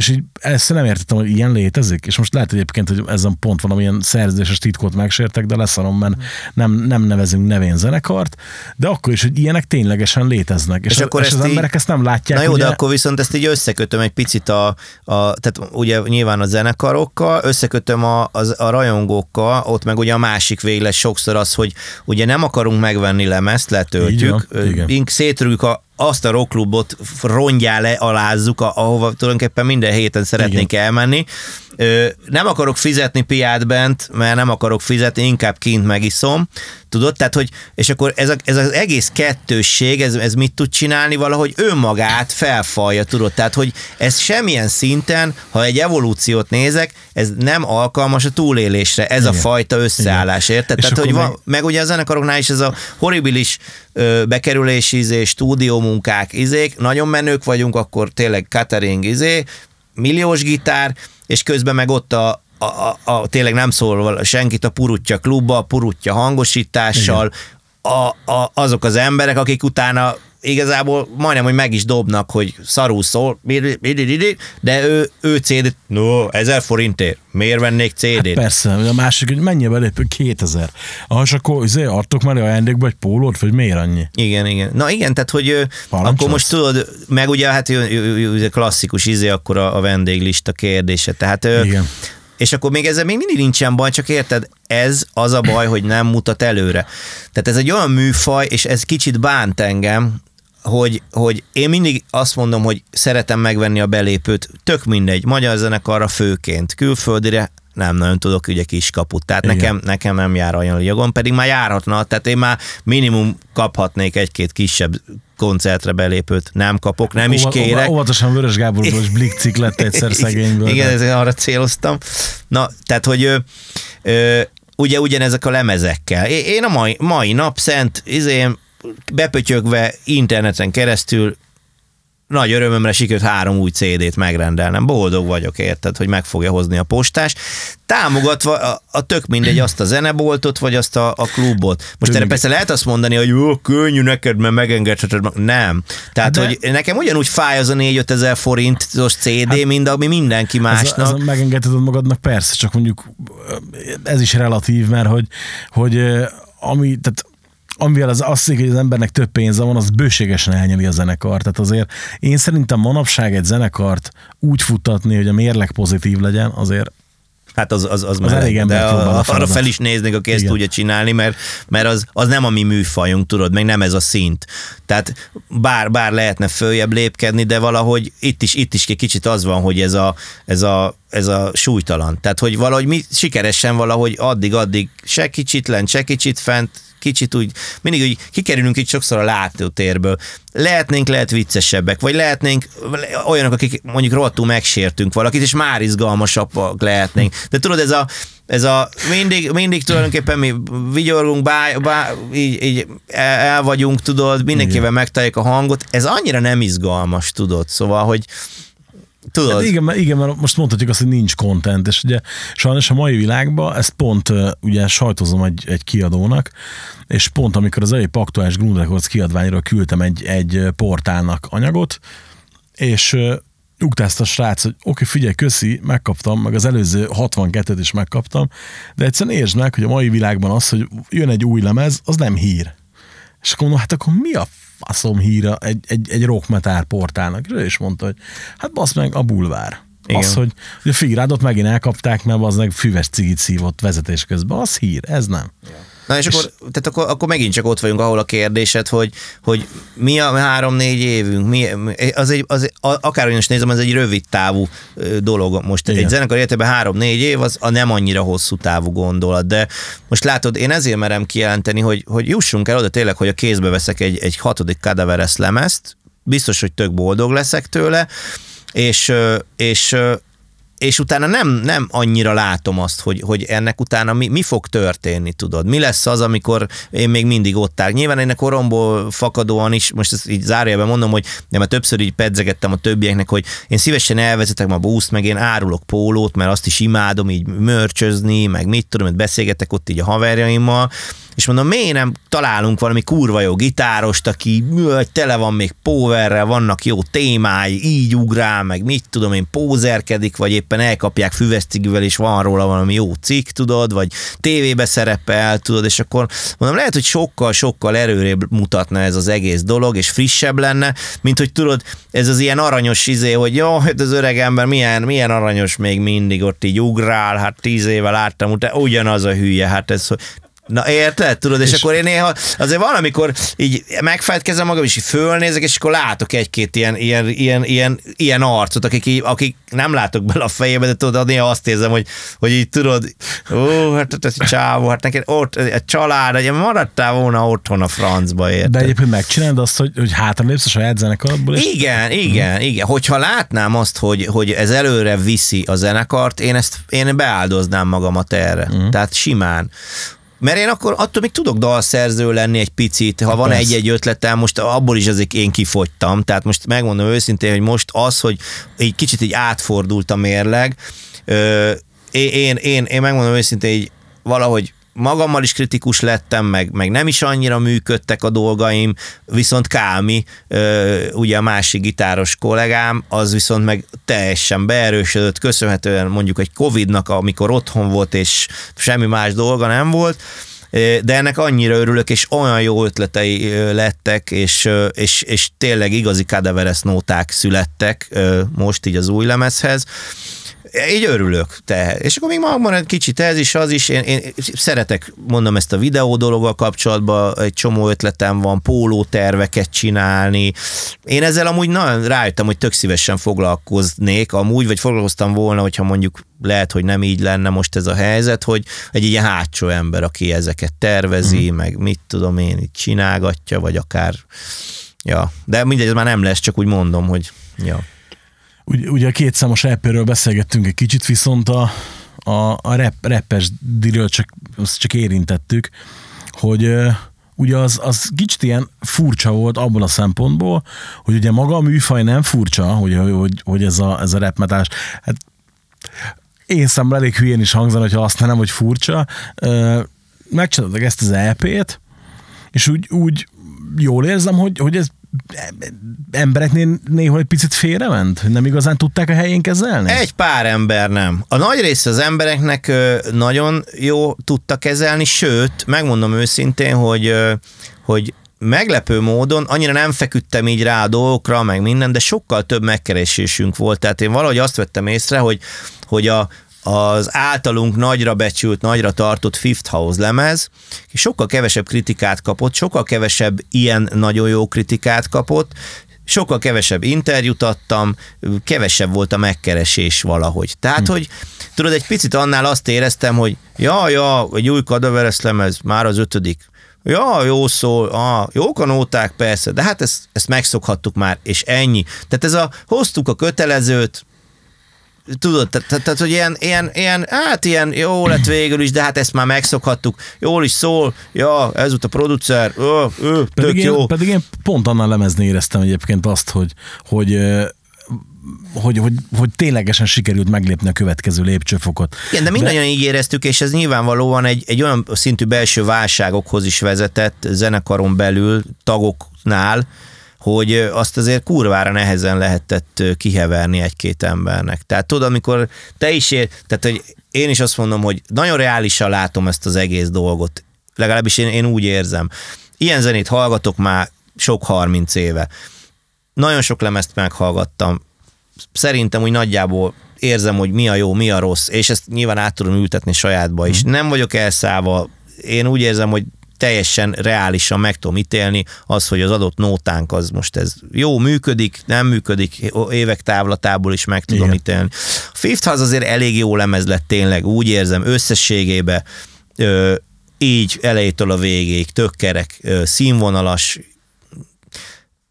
És így ezt nem értettem, hogy ilyen létezik, és most lehet egyébként, hogy ezen pont valamilyen szerződéses titkot megsértek, de leszarom, mert nem, nem nevezünk nevén zenekart, de akkor is, hogy ilyenek ténylegesen léteznek. És, és, akkor és az így, emberek ezt nem látják. Na jó, ugye? de akkor viszont ezt így összekötöm egy picit a, a tehát ugye nyilván a zenekarokkal, összekötöm a, a, a rajongókkal, ott meg ugye a másik véglet sokszor az, hogy ugye nem akarunk megvenni lemezt, letöltjük, ink szétrüljük a, azt a rockklubot rongyá le, alázzuk, ahova tulajdonképpen minden héten szeretnénk Igen. elmenni. Nem akarok fizetni piát bent, mert nem akarok fizetni, inkább kint megiszom. Tudod? Tehát, hogy, és akkor ez, a, ez az egész kettősség, ez, ez mit tud csinálni? Valahogy önmagát felfalja, tudod? Tehát, hogy ez semmilyen szinten, ha egy evolúciót nézek, ez nem alkalmas a túlélésre, ez Igen. a fajta összeállás, érted? Tehát, hogy van, meg... meg ugye a zenekaroknál is ez a horribilis ö, bekerülési izé, stúdiómunkák izék, nagyon menők vagyunk, akkor tényleg catering izé, milliós gitár, és közben meg ott a, a, a, a tényleg nem szól senkit a Purutja klubba, a Purutja hangosítással, a, a, azok az emberek, akik utána igazából majdnem, hogy meg is dobnak, hogy szarul szól, de ő, ő CD-t, no, ezer forintért, miért vennék CD-t? Hát persze, a másik, hogy mennyi belépő? 2000. Ah, és akkor azért adtok már ajándékba egy pólót, vagy miért annyi? Igen, igen. Na igen, tehát, hogy Parancsol? akkor most tudod, meg ugye hát klasszikus izé, akkor a, a vendéglista kérdése. Tehát igen. És akkor még ezzel még mindig nincsen baj, csak érted, ez az a baj, hogy nem mutat előre. Tehát ez egy olyan műfaj, és ez kicsit bánt engem, hogy, hogy én mindig azt mondom, hogy szeretem megvenni a belépőt, tök mindegy, magyar zenekarra főként, külföldire nem nagyon tudok ugye kaput, tehát nekem, nekem nem jár olyan jogon, pedig már járhatna, tehát én már minimum kaphatnék egy-két kisebb koncertre belépőt, nem kapok, nem is kérek. Óvatosan Vörös Gáborból is blikcik lett egyszer szegényből. Igen, ezért arra céloztam. Na, tehát, hogy ö, ö, ugye ugyanezek a lemezekkel. Én a mai, mai nap szent, izém, bepötyögve interneten keresztül nagy örömömre sikerült három új CD-t megrendelnem. Boldog vagyok, érted, hogy meg fogja hozni a postás. Támogatva a, a tök mindegy azt a zeneboltot, vagy azt a, a klubot. Most erre persze lehet azt mondani, hogy jó, könnyű neked, mert megengedheted. Nem. Tehát, De... hogy nekem ugyanúgy fáj az a 4 ezer forintos CD, hát, mint ami mindenki másnak. Ez ez megengedheted magadnak, persze, csak mondjuk ez is relatív, mert hogy, hogy ami, tehát amivel az azt hogy az embernek több pénze van, az bőségesen elnyeli a zenekar. Tehát azért én szerintem manapság egy zenekart úgy futtatni, hogy a mérleg pozitív legyen, azért Hát az, az, az, az elég de a, arra fel is néznek, aki ezt tudja csinálni, mert, mert az, az nem a mi műfajunk, tudod, meg nem ez a szint. Tehát bár, bár lehetne följebb lépkedni, de valahogy itt is, itt is egy kicsit az van, hogy ez a, ez a, ez a súlytalan. Tehát, hogy valahogy mi sikeresen valahogy addig-addig se kicsit lent, se kicsit fent, kicsit úgy, mindig úgy kikerülünk itt sokszor a látótérből. Lehetnénk, lehet viccesebbek, vagy lehetnénk olyanok, akik mondjuk rohadtul megsértünk valakit, és már izgalmasabbak lehetnénk. De tudod, ez a, ez a mindig, mindig tulajdonképpen mi vigyorgunk, bá, bá, így, így el vagyunk, tudod, mindenkivel megtaláljuk a hangot, ez annyira nem izgalmas, tudod, szóval, hogy Tudod? Hát igen, mert, igen, mert most mondhatjuk azt, hogy nincs content, és ugye sajnos a mai világban ezt pont ugye sajtozom egy, egy kiadónak, és pont amikor az egyik aktuális Grund Records kiadványról küldtem egy, egy portálnak anyagot, és ugrázta a srác, hogy oké, figyelj, köszi, megkaptam, meg az előző 62-et is megkaptam, de egyszerűen értsd meg, hogy a mai világban az, hogy jön egy új lemez, az nem hír. És akkor mondom, hát akkor mi a faszom híra egy, egy, egy rockmetár portálnak? És ő is mondta, hogy hát basz meg a bulvár. Igen. Az, hogy, hogy a figurádot megint elkapták, mert az meg füves cigit szívott vezetés közben. Az hír, ez nem. Ja. Na és, és akkor, tehát akkor, akkor megint csak ott vagyunk, ahol a kérdésed, hogy, hogy mi a három-négy évünk, mi, az egy, az, akárhogy is nézem, az egy rövid távú dolog. Most Igen. egy zenekar életében három-négy év, az a nem annyira hosszú távú gondolat, de most látod, én ezért merem kijelenteni, hogy, hogy jussunk el oda tényleg, hogy a kézbe veszek egy, egy hatodik Cadaveres lemezt, biztos, hogy tök boldog leszek tőle, és, és és utána nem, nem annyira látom azt, hogy, hogy ennek utána mi, mi fog történni, tudod. Mi lesz az, amikor én még mindig ott áll. Nyilván én a koromból fakadóan is, most ezt így zárójelben mondom, hogy nem, mert többször így pedzegettem a többieknek, hogy én szívesen elvezetek ma búzt, meg én árulok pólót, mert azt is imádom így mörcsözni, meg mit tudom, hogy beszélgetek ott így a haverjaimmal, és mondom, miért nem találunk valami kurva jó gitárost, aki tele van még powerrel, vannak jó témái, így ugrál, meg mit tudom én, pózerkedik, vagy éppen elkapják füvesztigűvel, és van róla valami jó cikk, tudod, vagy tévébe szerepel, tudod, és akkor mondom, lehet, hogy sokkal-sokkal erőrébb mutatna ez az egész dolog, és frissebb lenne, mint hogy tudod, ez az ilyen aranyos izé, hogy jó, hát az öreg ember milyen, milyen aranyos még mindig ott így ugrál, hát tíz éve láttam, utána ugyanaz a hülye, hát ez, Na érted? Tudod, és, és akkor én néha azért valamikor így megfejtkezem magam, és így fölnézek, és akkor látok egy-két ilyen, ilyen, ilyen, ilyen, ilyen arcot, akik, így, akik nem látok bele a fejébe, de tudod, néha azt érzem, hogy, hogy így tudod, ó, hát ez csávó, hát neked ott, a család, hogy maradtál volna otthon a francba, érted? De egyébként megcsinálod azt, hogy, hogy hátralépsz a saját zenekarból? És... Igen, igen, hmm. igen. Hogyha látnám azt, hogy, hogy ez előre viszi a zenekart, én ezt én beáldoznám magamat erre. Hmm. Tehát simán mert én akkor attól még tudok dalszerző lenni egy picit, ha hát van egy-egy ötletem, most abból is azért én kifogytam, tehát most megmondom őszintén, hogy most az, hogy egy kicsit így átfordult a mérleg, én, én, én megmondom őszintén, hogy valahogy magammal is kritikus lettem, meg, meg nem is annyira működtek a dolgaim, viszont Kámi, ugye a másik gitáros kollégám, az viszont meg teljesen beerősödött, köszönhetően mondjuk egy Covid-nak, amikor otthon volt, és semmi más dolga nem volt, de ennek annyira örülök, és olyan jó ötletei lettek, és, és, és tényleg igazi Cadaveres nóták születtek most így az új lemezhez, így örülök. Te. És akkor még magban egy kicsit ez is, az is. Én, én szeretek, mondom ezt a videó dologgal kapcsolatban, egy csomó ötletem van, póló terveket csinálni. Én ezzel amúgy nagyon rájöttem, hogy tök szívesen foglalkoznék, amúgy, vagy foglalkoztam volna, hogyha mondjuk lehet, hogy nem így lenne most ez a helyzet, hogy egy ilyen hátsó ember, aki ezeket tervezi, mm. meg mit tudom én, itt csinálgatja, vagy akár, ja, de mindegy, ez már nem lesz, csak úgy mondom, hogy ja. Ugye, ugye a kétszámos rapperről beszélgettünk egy kicsit, viszont a, a, a rap, rappes diről csak, azt csak érintettük, hogy ugye az, az kicsit ilyen furcsa volt abban a szempontból, hogy ugye maga a műfaj nem furcsa, hogy, hogy, hogy ez a, ez a rap metás. Hát én számomra elég hülyén is hangzani, hogyha azt nem, hogy furcsa. Megcsináltak ezt az EP-t, és úgy, úgy jól érzem, hogy, hogy ez embereknél néha egy picit félrement? Nem igazán tudták a helyén kezelni? Egy pár ember nem. A nagy része az embereknek nagyon jó tudta kezelni, sőt, megmondom őszintén, hogy, hogy meglepő módon annyira nem feküdtem így rá a dolgokra, meg minden, de sokkal több megkeresésünk volt. Tehát én valahogy azt vettem észre, hogy, hogy a, az általunk nagyra becsült, nagyra tartott Fifth House lemez, sokkal kevesebb kritikát kapott, sokkal kevesebb ilyen nagyon jó kritikát kapott, sokkal kevesebb interjút adtam, kevesebb volt a megkeresés valahogy. Tehát, hm. hogy tudod, egy picit annál azt éreztem, hogy ja, ja, egy új Kadaveres lemez, már az ötödik. Ja, jó szól, ah, jók a nóták, persze, de hát ezt, ezt megszokhattuk már, és ennyi. Tehát ez a, hoztuk a kötelezőt, tudod, tehát, tehát hogy ilyen, ilyen, ilyen, hát ilyen jó lett végül is, de hát ezt már megszokhattuk, jól is szól, ja, ez volt a producer, ö, ö, tök pedig jó. Én, pedig én pont annál lemezni éreztem egyébként azt, hogy, hogy hogy, hogy, hogy ténylegesen sikerült meglépni a következő lépcsőfokot. Igen, de mindannyian de... így éreztük, és ez nyilvánvalóan egy, egy olyan szintű belső válságokhoz is vezetett zenekaron belül, tagoknál, hogy azt azért kurvára nehezen lehetett kiheverni egy-két embernek. Tehát tudod, amikor te is ér, tehát hogy én is azt mondom, hogy nagyon reálisan látom ezt az egész dolgot. Legalábbis én, én úgy érzem. Ilyen zenét hallgatok már sok 30 éve. Nagyon sok lemezt meghallgattam. Szerintem úgy nagyjából érzem, hogy mi a jó, mi a rossz, és ezt nyilván át tudom ültetni sajátba is. Nem vagyok elszállva, én úgy érzem, hogy teljesen reálisan meg tudom ítélni az, hogy az adott nótánk az most ez jó működik, nem működik, évek távlatából is meg tudom Igen. ítélni. A Fifth House azért elég jó lemez lett tényleg, úgy érzem, összességébe ö, így elejétől a végéig, tök kerek, ö, színvonalas,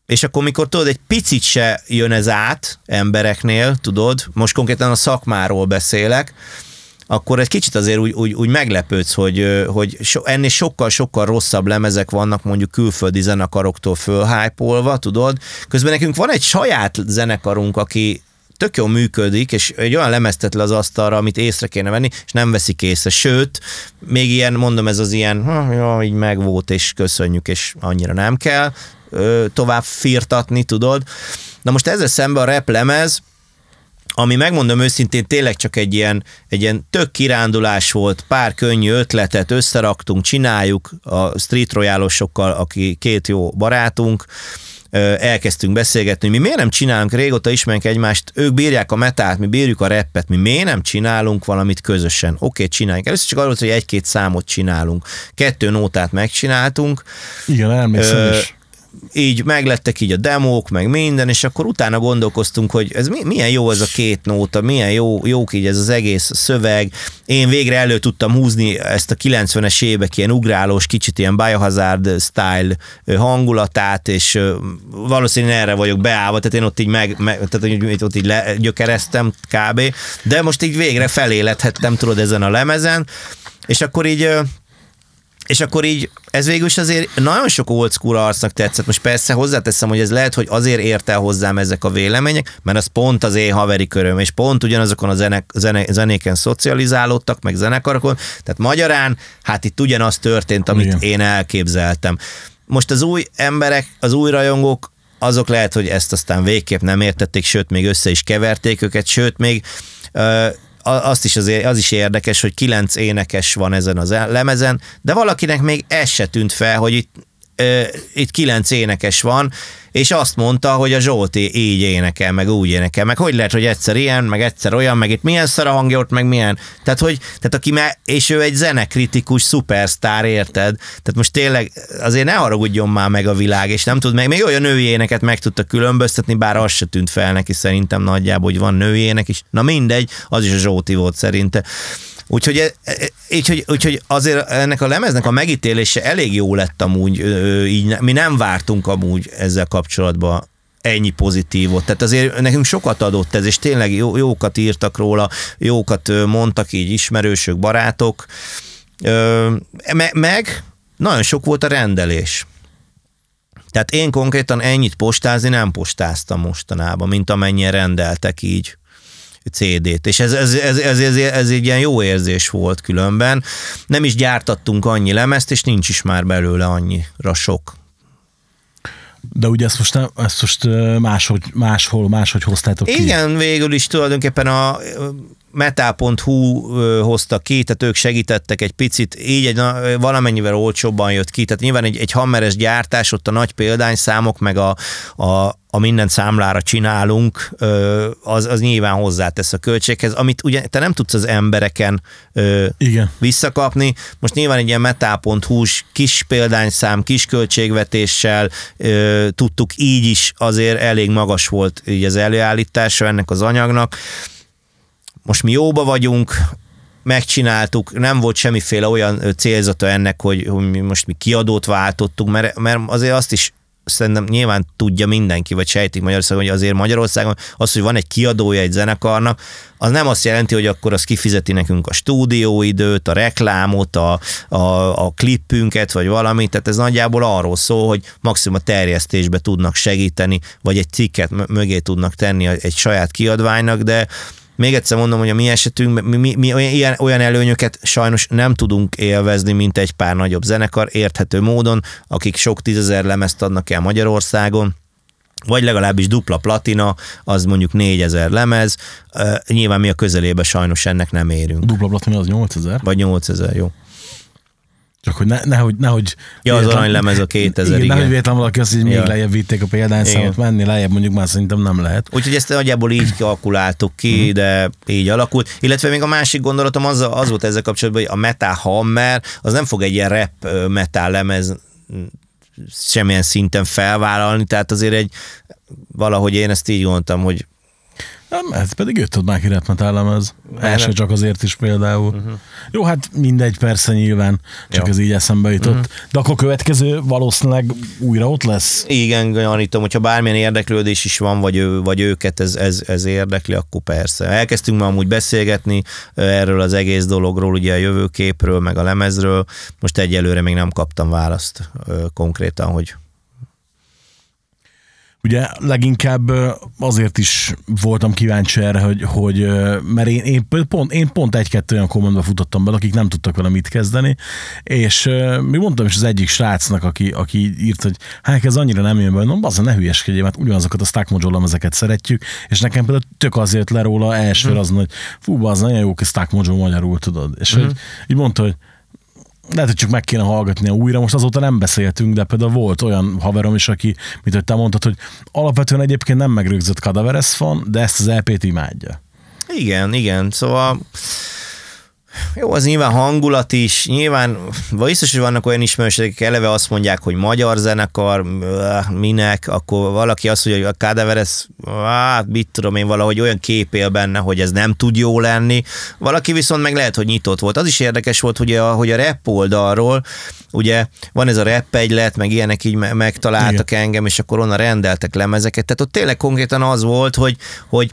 és akkor, mikor tudod, egy picit se jön ez át embereknél, tudod, most konkrétan a szakmáról beszélek, akkor egy kicsit azért úgy, úgy, úgy meglepődsz, hogy, hogy so, ennél sokkal-sokkal rosszabb lemezek vannak mondjuk külföldi zenekaroktól fölhájpolva, tudod. Közben nekünk van egy saját zenekarunk, aki tök jól működik, és egy olyan lemeztet le az asztalra, amit észre kéne venni, és nem veszik észre. Sőt, még ilyen, mondom, ez az ilyen, ha, jó, így megvolt, és köszönjük, és annyira nem kell ö, tovább firtatni, tudod. Na most ezzel szemben a rap lemez, ami megmondom őszintén tényleg csak egy ilyen, egy ilyen tök kirándulás volt, pár könnyű ötletet összeraktunk, csináljuk a street royalosokkal, aki két jó barátunk, elkezdtünk beszélgetni, hogy mi miért nem csinálunk, régóta ismerünk egymást, ők bírják a metát, mi bírjuk a rappet, mi miért nem csinálunk valamit közösen. Oké, okay, csináljuk. Először csak arról, hogy egy-két számot csinálunk. Kettő nótát megcsináltunk, Igen, emlékszem Ö, is. Így meglettek így a demók, meg minden, és akkor utána gondolkoztunk, hogy ez mi, milyen jó ez a két nóta, milyen jó, jók így ez az egész szöveg. Én végre elő tudtam húzni ezt a 90-es évek ilyen ugrálós, kicsit ilyen Biohazard style hangulatát, és valószínűleg erre vagyok beállva, tehát én ott így meg, meg tehát hogy ott így legyökereztem kb. De most így végre felélethettem, tudod, ezen a lemezen, és akkor így és akkor így, ez végül is azért nagyon sok old school arcnak tetszett. Most persze hozzáteszem, hogy ez lehet, hogy azért ért el hozzám ezek a vélemények, mert az pont az én haveri köröm, és pont ugyanazokon a zenek, zene, zenéken szocializálódtak, meg zenekarokon. Tehát magyarán, hát itt ugyanaz történt, amit Igen. én elképzeltem. Most az új emberek, az új rajongók, azok lehet, hogy ezt aztán végképp nem értették, sőt, még össze is keverték őket, sőt, még ö, azt is azért, az is érdekes, hogy kilenc énekes van ezen az lemezen, de valakinek még ez se tűnt fel, hogy itt, itt kilenc énekes van, és azt mondta, hogy a Zsolti így énekel, meg úgy énekel, meg hogy lehet, hogy egyszer ilyen, meg egyszer olyan, meg itt milyen szar a hangja ott, meg milyen. Tehát, hogy, tehát aki már, és ő egy zenekritikus szupersztár, érted? Tehát most tényleg azért ne haragudjon már meg a világ, és nem tud meg, még olyan női éneket meg tudta különböztetni, bár az se tűnt fel neki szerintem nagyjából, hogy van női ének is. Na mindegy, az is a Zsolti volt szerinte. Úgyhogy, e- e- úgyhogy, úgyhogy azért ennek a lemeznek a megítélése elég jó lett amúgy, így mi nem vártunk amúgy ezzel kapcsolatban ennyi pozitívot. Tehát azért nekünk sokat adott ez, és tényleg jó, jókat írtak róla, jókat mondtak így ismerősök, barátok. Meg nagyon sok volt a rendelés. Tehát én konkrétan ennyit postázni nem postáztam mostanában, mint amennyien rendeltek így CD-t, és ez, ez, ez, ez, ez, ez egy ilyen jó érzés volt különben. Nem is gyártattunk annyi lemezt, és nincs is már belőle annyira sok. De ugye ezt most, nem- ezt most máshogy, máshol, máshogy hoztátok ki. Igen, végül is tulajdonképpen a metal.hu ö, hozta ki, tehát ők segítettek egy picit, így egy valamennyivel olcsóbban jött ki, tehát nyilván egy, egy hammeres gyártás, ott a nagy példányszámok, meg a, a, a minden számlára csinálunk, az, az nyilván hozzátesz a költséghez, amit ugye te nem tudsz az embereken Igen. visszakapni. Most nyilván egy ilyen metal.hu-s kis példányszám, kis költségvetéssel tudtuk így is, azért elég magas volt így az előállítása ennek az anyagnak. Most mi jóba vagyunk, megcsináltuk, nem volt semmiféle olyan célzata ennek, hogy, hogy mi most mi kiadót váltottunk, mert, mert azért azt is szerintem nyilván tudja mindenki, vagy sejtik Magyarországon, hogy azért Magyarországon az, hogy van egy kiadója egy zenekarnak, az nem azt jelenti, hogy akkor az kifizeti nekünk a stúdióidőt, a reklámot, a, a, a klippünket, vagy valamit, tehát ez nagyjából arról szól, hogy maximum a terjesztésbe tudnak segíteni, vagy egy cikket mö- mögé tudnak tenni egy saját kiadványnak, de még egyszer mondom, hogy a mi esetünkben mi, mi, mi olyan, ilyen, olyan előnyöket sajnos nem tudunk élvezni, mint egy pár nagyobb zenekar, érthető módon, akik sok tízezer lemezt adnak el Magyarországon, vagy legalábbis dupla platina, az mondjuk 4000 lemez, Ö, nyilván mi a közelébe sajnos ennek nem érünk. Dupla platina az 8000. Vagy 8000, jó. Csak hogy ne, nehogy, nehogy... Ja, az aranylemez a 2000, igen. igen. Nehogy véletlen valaki azt, hogy még Ja. lejjebb vitték a példányszámot, menni lejjebb mondjuk már szerintem nem lehet. Úgyhogy ezt nagyjából így kalkuláltuk ki, Mhm. de így alakult. Illetve még a másik gondolatom az, az volt ezzel kapcsolatban, hogy a Metal Hammer az nem fog egy ilyen rap metal lemez mm, semmilyen szinten felvállalni, tehát azért egy valahogy én ezt így gondoltam, hogy Nem, ez pedig ott már ki repmetál lemez. Első csak azért is például. Uh-huh. Jó, hát mindegy, persze nyilván, csak Jó. ez így eszembe jutott. Uh-huh. De akkor következő valószínűleg újra ott lesz. igen, gyanítom, hogyha bármilyen érdeklődés is van, vagy, ő, vagy őket ez, ez, ez érdekli, akkor persze. Elkezdtünk ma amúgy beszélgetni erről az egész dologról, ugye a jövőképről, meg a lemezről. Most egyelőre még nem kaptam választ konkrétan, hogy Ugye leginkább azért is voltam kíváncsi erre, hogy, hogy mert én, én, pont, én pont egy-kettő olyan kommentbe futottam bele, akik nem tudtak vele mit kezdeni, és még mondtam is az egyik srácnak, aki, aki írt, hogy hát ez annyira nem jön be, no, az ne hülyeskedjél, mert ugyanazokat a Stack Mojo lemezeket szeretjük, és nekem például tök azért le róla első az, hogy fú, az nagyon jó, hogy Stack Mojo magyarul, tudod. És hogy így mondta, hogy lehet, hogy csak meg kéne hallgatnia újra, most azóta nem beszéltünk, de például volt olyan haverom is, aki, mint hogy te mondtad, hogy alapvetően egyébként nem megrögzött Cadaveres fan, de ezt az EP-t imádja. Igen, igen, szóval jó, az nyilván hangulat is, nyilván biztos, hogy vannak olyan ismerősök, akik eleve azt mondják, hogy magyar zenekar, minek, akkor valaki azt mondja, hogy a Cadaveres, hát mit tudom én, valahogy olyan kép él benne, hogy ez nem tud jó lenni. Valaki viszont meg lehet, hogy nyitott volt. Az is érdekes volt, hogy a, hogy a rap oldalról, ugye van ez a rap egylet, meg ilyenek így me- megtaláltak Igen. engem, és akkor onnan rendeltek lemezeket. Tehát ott tényleg konkrétan az volt, hogy, hogy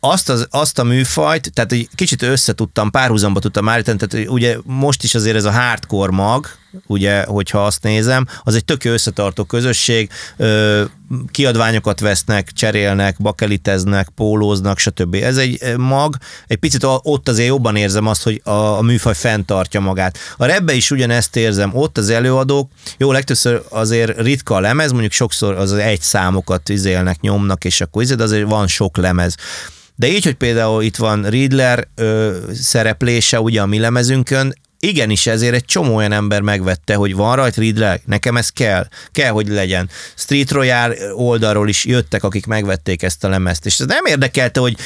azt, az, azt a műfajt, tehát egy kicsit összetudtam, párhuzamba tudtam állítani, tehát ugye most is azért ez a hardcore mag, ugye, hogyha azt nézem, az egy tök összetartó közösség, kiadványokat vesznek, cserélnek, bakeliteznek, pólóznak, stb. Ez egy mag, egy picit ott azért jobban érzem azt, hogy a, a műfaj fenntartja magát. A rebbe is ugyanezt érzem, ott az előadók, jó, legtöbbször azért ritka a lemez, mondjuk sokszor az egy számokat izélnek, nyomnak, és akkor de azért van sok lemez. De így, hogy például itt van Riddler ö, szereplése ugye a mi lemezünkön, igenis ezért egy csomó olyan ember megvette, hogy van rajt Riddler, nekem ez kell, kell, hogy legyen. Street Royale oldalról is jöttek, akik megvették ezt a lemezt, és ez nem érdekelte, hogy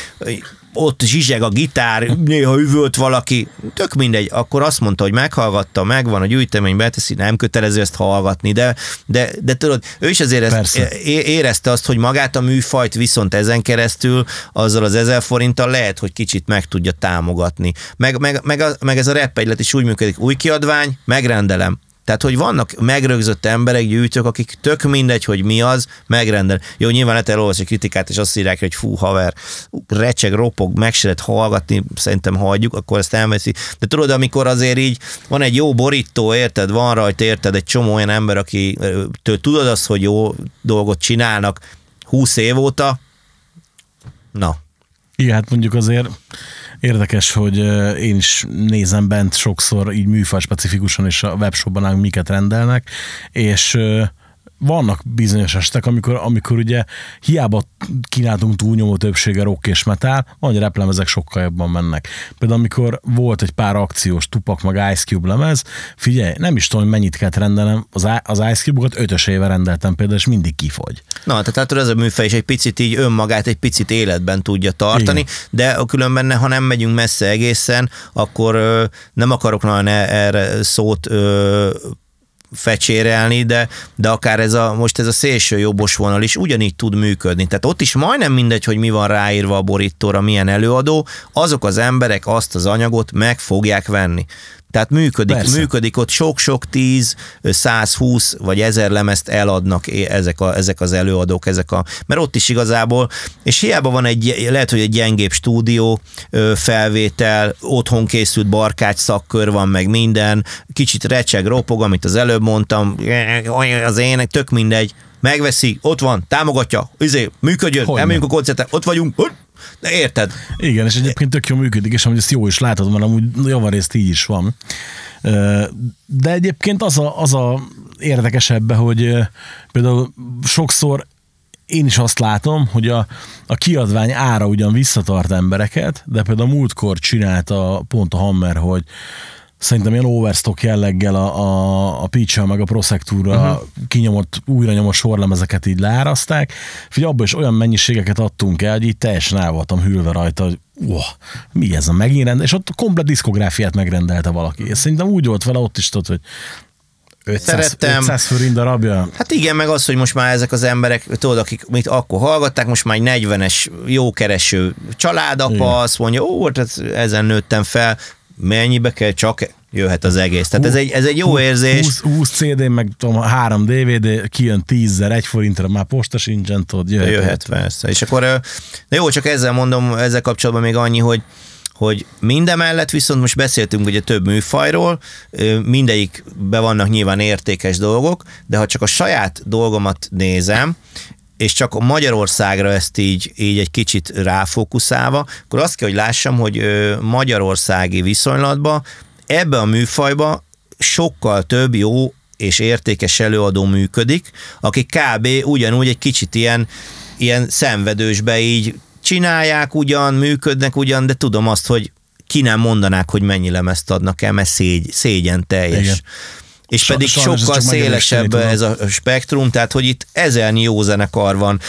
ott zsizseg a gitár, néha üvölt valaki, tök mindegy, akkor azt mondta, hogy meghallgatta, megvan a gyűjtemény, beteszi, nem kötelező ezt hallgatni, de, de, de tudod, ő is azért ezt érezte azt, hogy magát a műfajt viszont ezen keresztül, azzal az ezer forinttal lehet, hogy kicsit meg tudja támogatni. Meg, meg, meg, a, meg ez a rap is úgy működik, új kiadvány, megrendelem. Tehát, hogy vannak megrögzött emberek, gyűjtők, akik tök mindegy, hogy mi az, megrendel. Jó, nyilván lehet elolvasni kritikát, és azt írják, hogy fú, haver, recseg, ropog, meg se lehet hallgatni, szerintem hagyjuk, akkor ezt elveszi. De tudod, amikor azért így van egy jó borító, érted, van rajta, érted, egy csomó olyan ember, aki tudod azt, hogy jó dolgot csinálnak 20 év óta, na, Igen, hát mondjuk azért érdekes, hogy én is nézem bent sokszor így műfaj specifikusan, és a webshopban miket rendelnek, és vannak bizonyos estek, amikor, amikor ugye hiába kínáltunk túlnyomó többsége rock és metal, hogy replemezek sokkal jobban mennek. Például amikor volt egy pár akciós Tupak meg Ice Cube lemez, figyelj, nem is tudom, hogy mennyit kellett rendelnem, az, az Ice Cube-okat ötös éve rendeltem például, és mindig kifogy. Na, tehát hát ez a műfaj is egy picit így önmagát egy picit életben tudja tartani, Igen. de a különben, ha nem megyünk messze egészen, akkor ö, nem akarok nagyon e- erre szót ö, fecsérelni, de, de akár ez a, most ez a szélső jobbos vonal is ugyanígy tud működni. Tehát ott is majdnem mindegy, hogy mi van ráírva a borítóra, milyen előadó, azok az emberek azt az anyagot meg fogják venni. Tehát működik, Persze. működik ott sok-sok 10, 120 vagy 1000 lemezt eladnak ezek, a, ezek az előadók, ezek a, mert ott is igazából, és hiába van egy, lehet, hogy egy gyengébb stúdió felvétel, otthon készült barkács szakkör van, meg minden, kicsit recseg, ropog, amit az előbb mondtam, az ének, tök mindegy, megveszi, ott van, támogatja, izé, működjön, elmegyünk a koncertre, ott vagyunk, de érted? Igen, és egyébként tök jó működik, és amúgy ezt jó is látod, mert amúgy javarészt így is van. De egyébként az a, az a érdekesebb, hogy például sokszor én is azt látom, hogy a, a kiadvány ára ugyan visszatart embereket, de például a múltkor csinálta pont a Hammer, hogy szerintem ilyen overstock jelleggel a, a, a peach meg a Prosectura uh-huh. kinyomott, újra nyomott sorlemezeket így leáraszták. Figyelj, abban is olyan mennyiségeket adtunk el, hogy így teljesen el voltam hűlve rajta, hogy oh, mi ez a megint rend? És ott komplet diszkográfiát megrendelte valaki. És szerintem úgy volt vele ott is, tudod, hogy 500, Szerettem. 500 forint darabja. Hát igen, meg az, hogy most már ezek az emberek, tudod, akik mit akkor hallgatták, most már egy 40-es jókereső családapa, Igen. azt mondja, ó, hát ezen nőttem fel, mennyibe kell, csak jöhet az egész. Tehát ez egy, ez egy jó érzés. 20, 20 CD, meg tudom, 3 DVD, kijön 10 egy forintra, már posta sincsen, tudod, jöhet. Jöhet, persze. És akkor, de jó, csak ezzel mondom, ezzel kapcsolatban még annyi, hogy hogy mindemellett viszont most beszéltünk ugye több műfajról, ö, mindegyikbe vannak nyilván értékes dolgok, de ha csak a saját dolgomat nézem, és csak Magyarországra ezt így, így egy kicsit ráfókuszálva, akkor azt kell, hogy lássam, hogy magyarországi viszonylatban ebbe a műfajba sokkal több jó és értékes előadó működik, aki kb. ugyanúgy egy kicsit ilyen, ilyen szenvedősbe így csinálják ugyan, működnek ugyan, de tudom azt, hogy ki nem mondanák, hogy mennyi lemezt adnak el, mert szégy, szégyen teljes. Igen. És Sa- pedig sokkal szélesebb ez a spektrum, tehát hogy itt ezernyi jó zenekar van,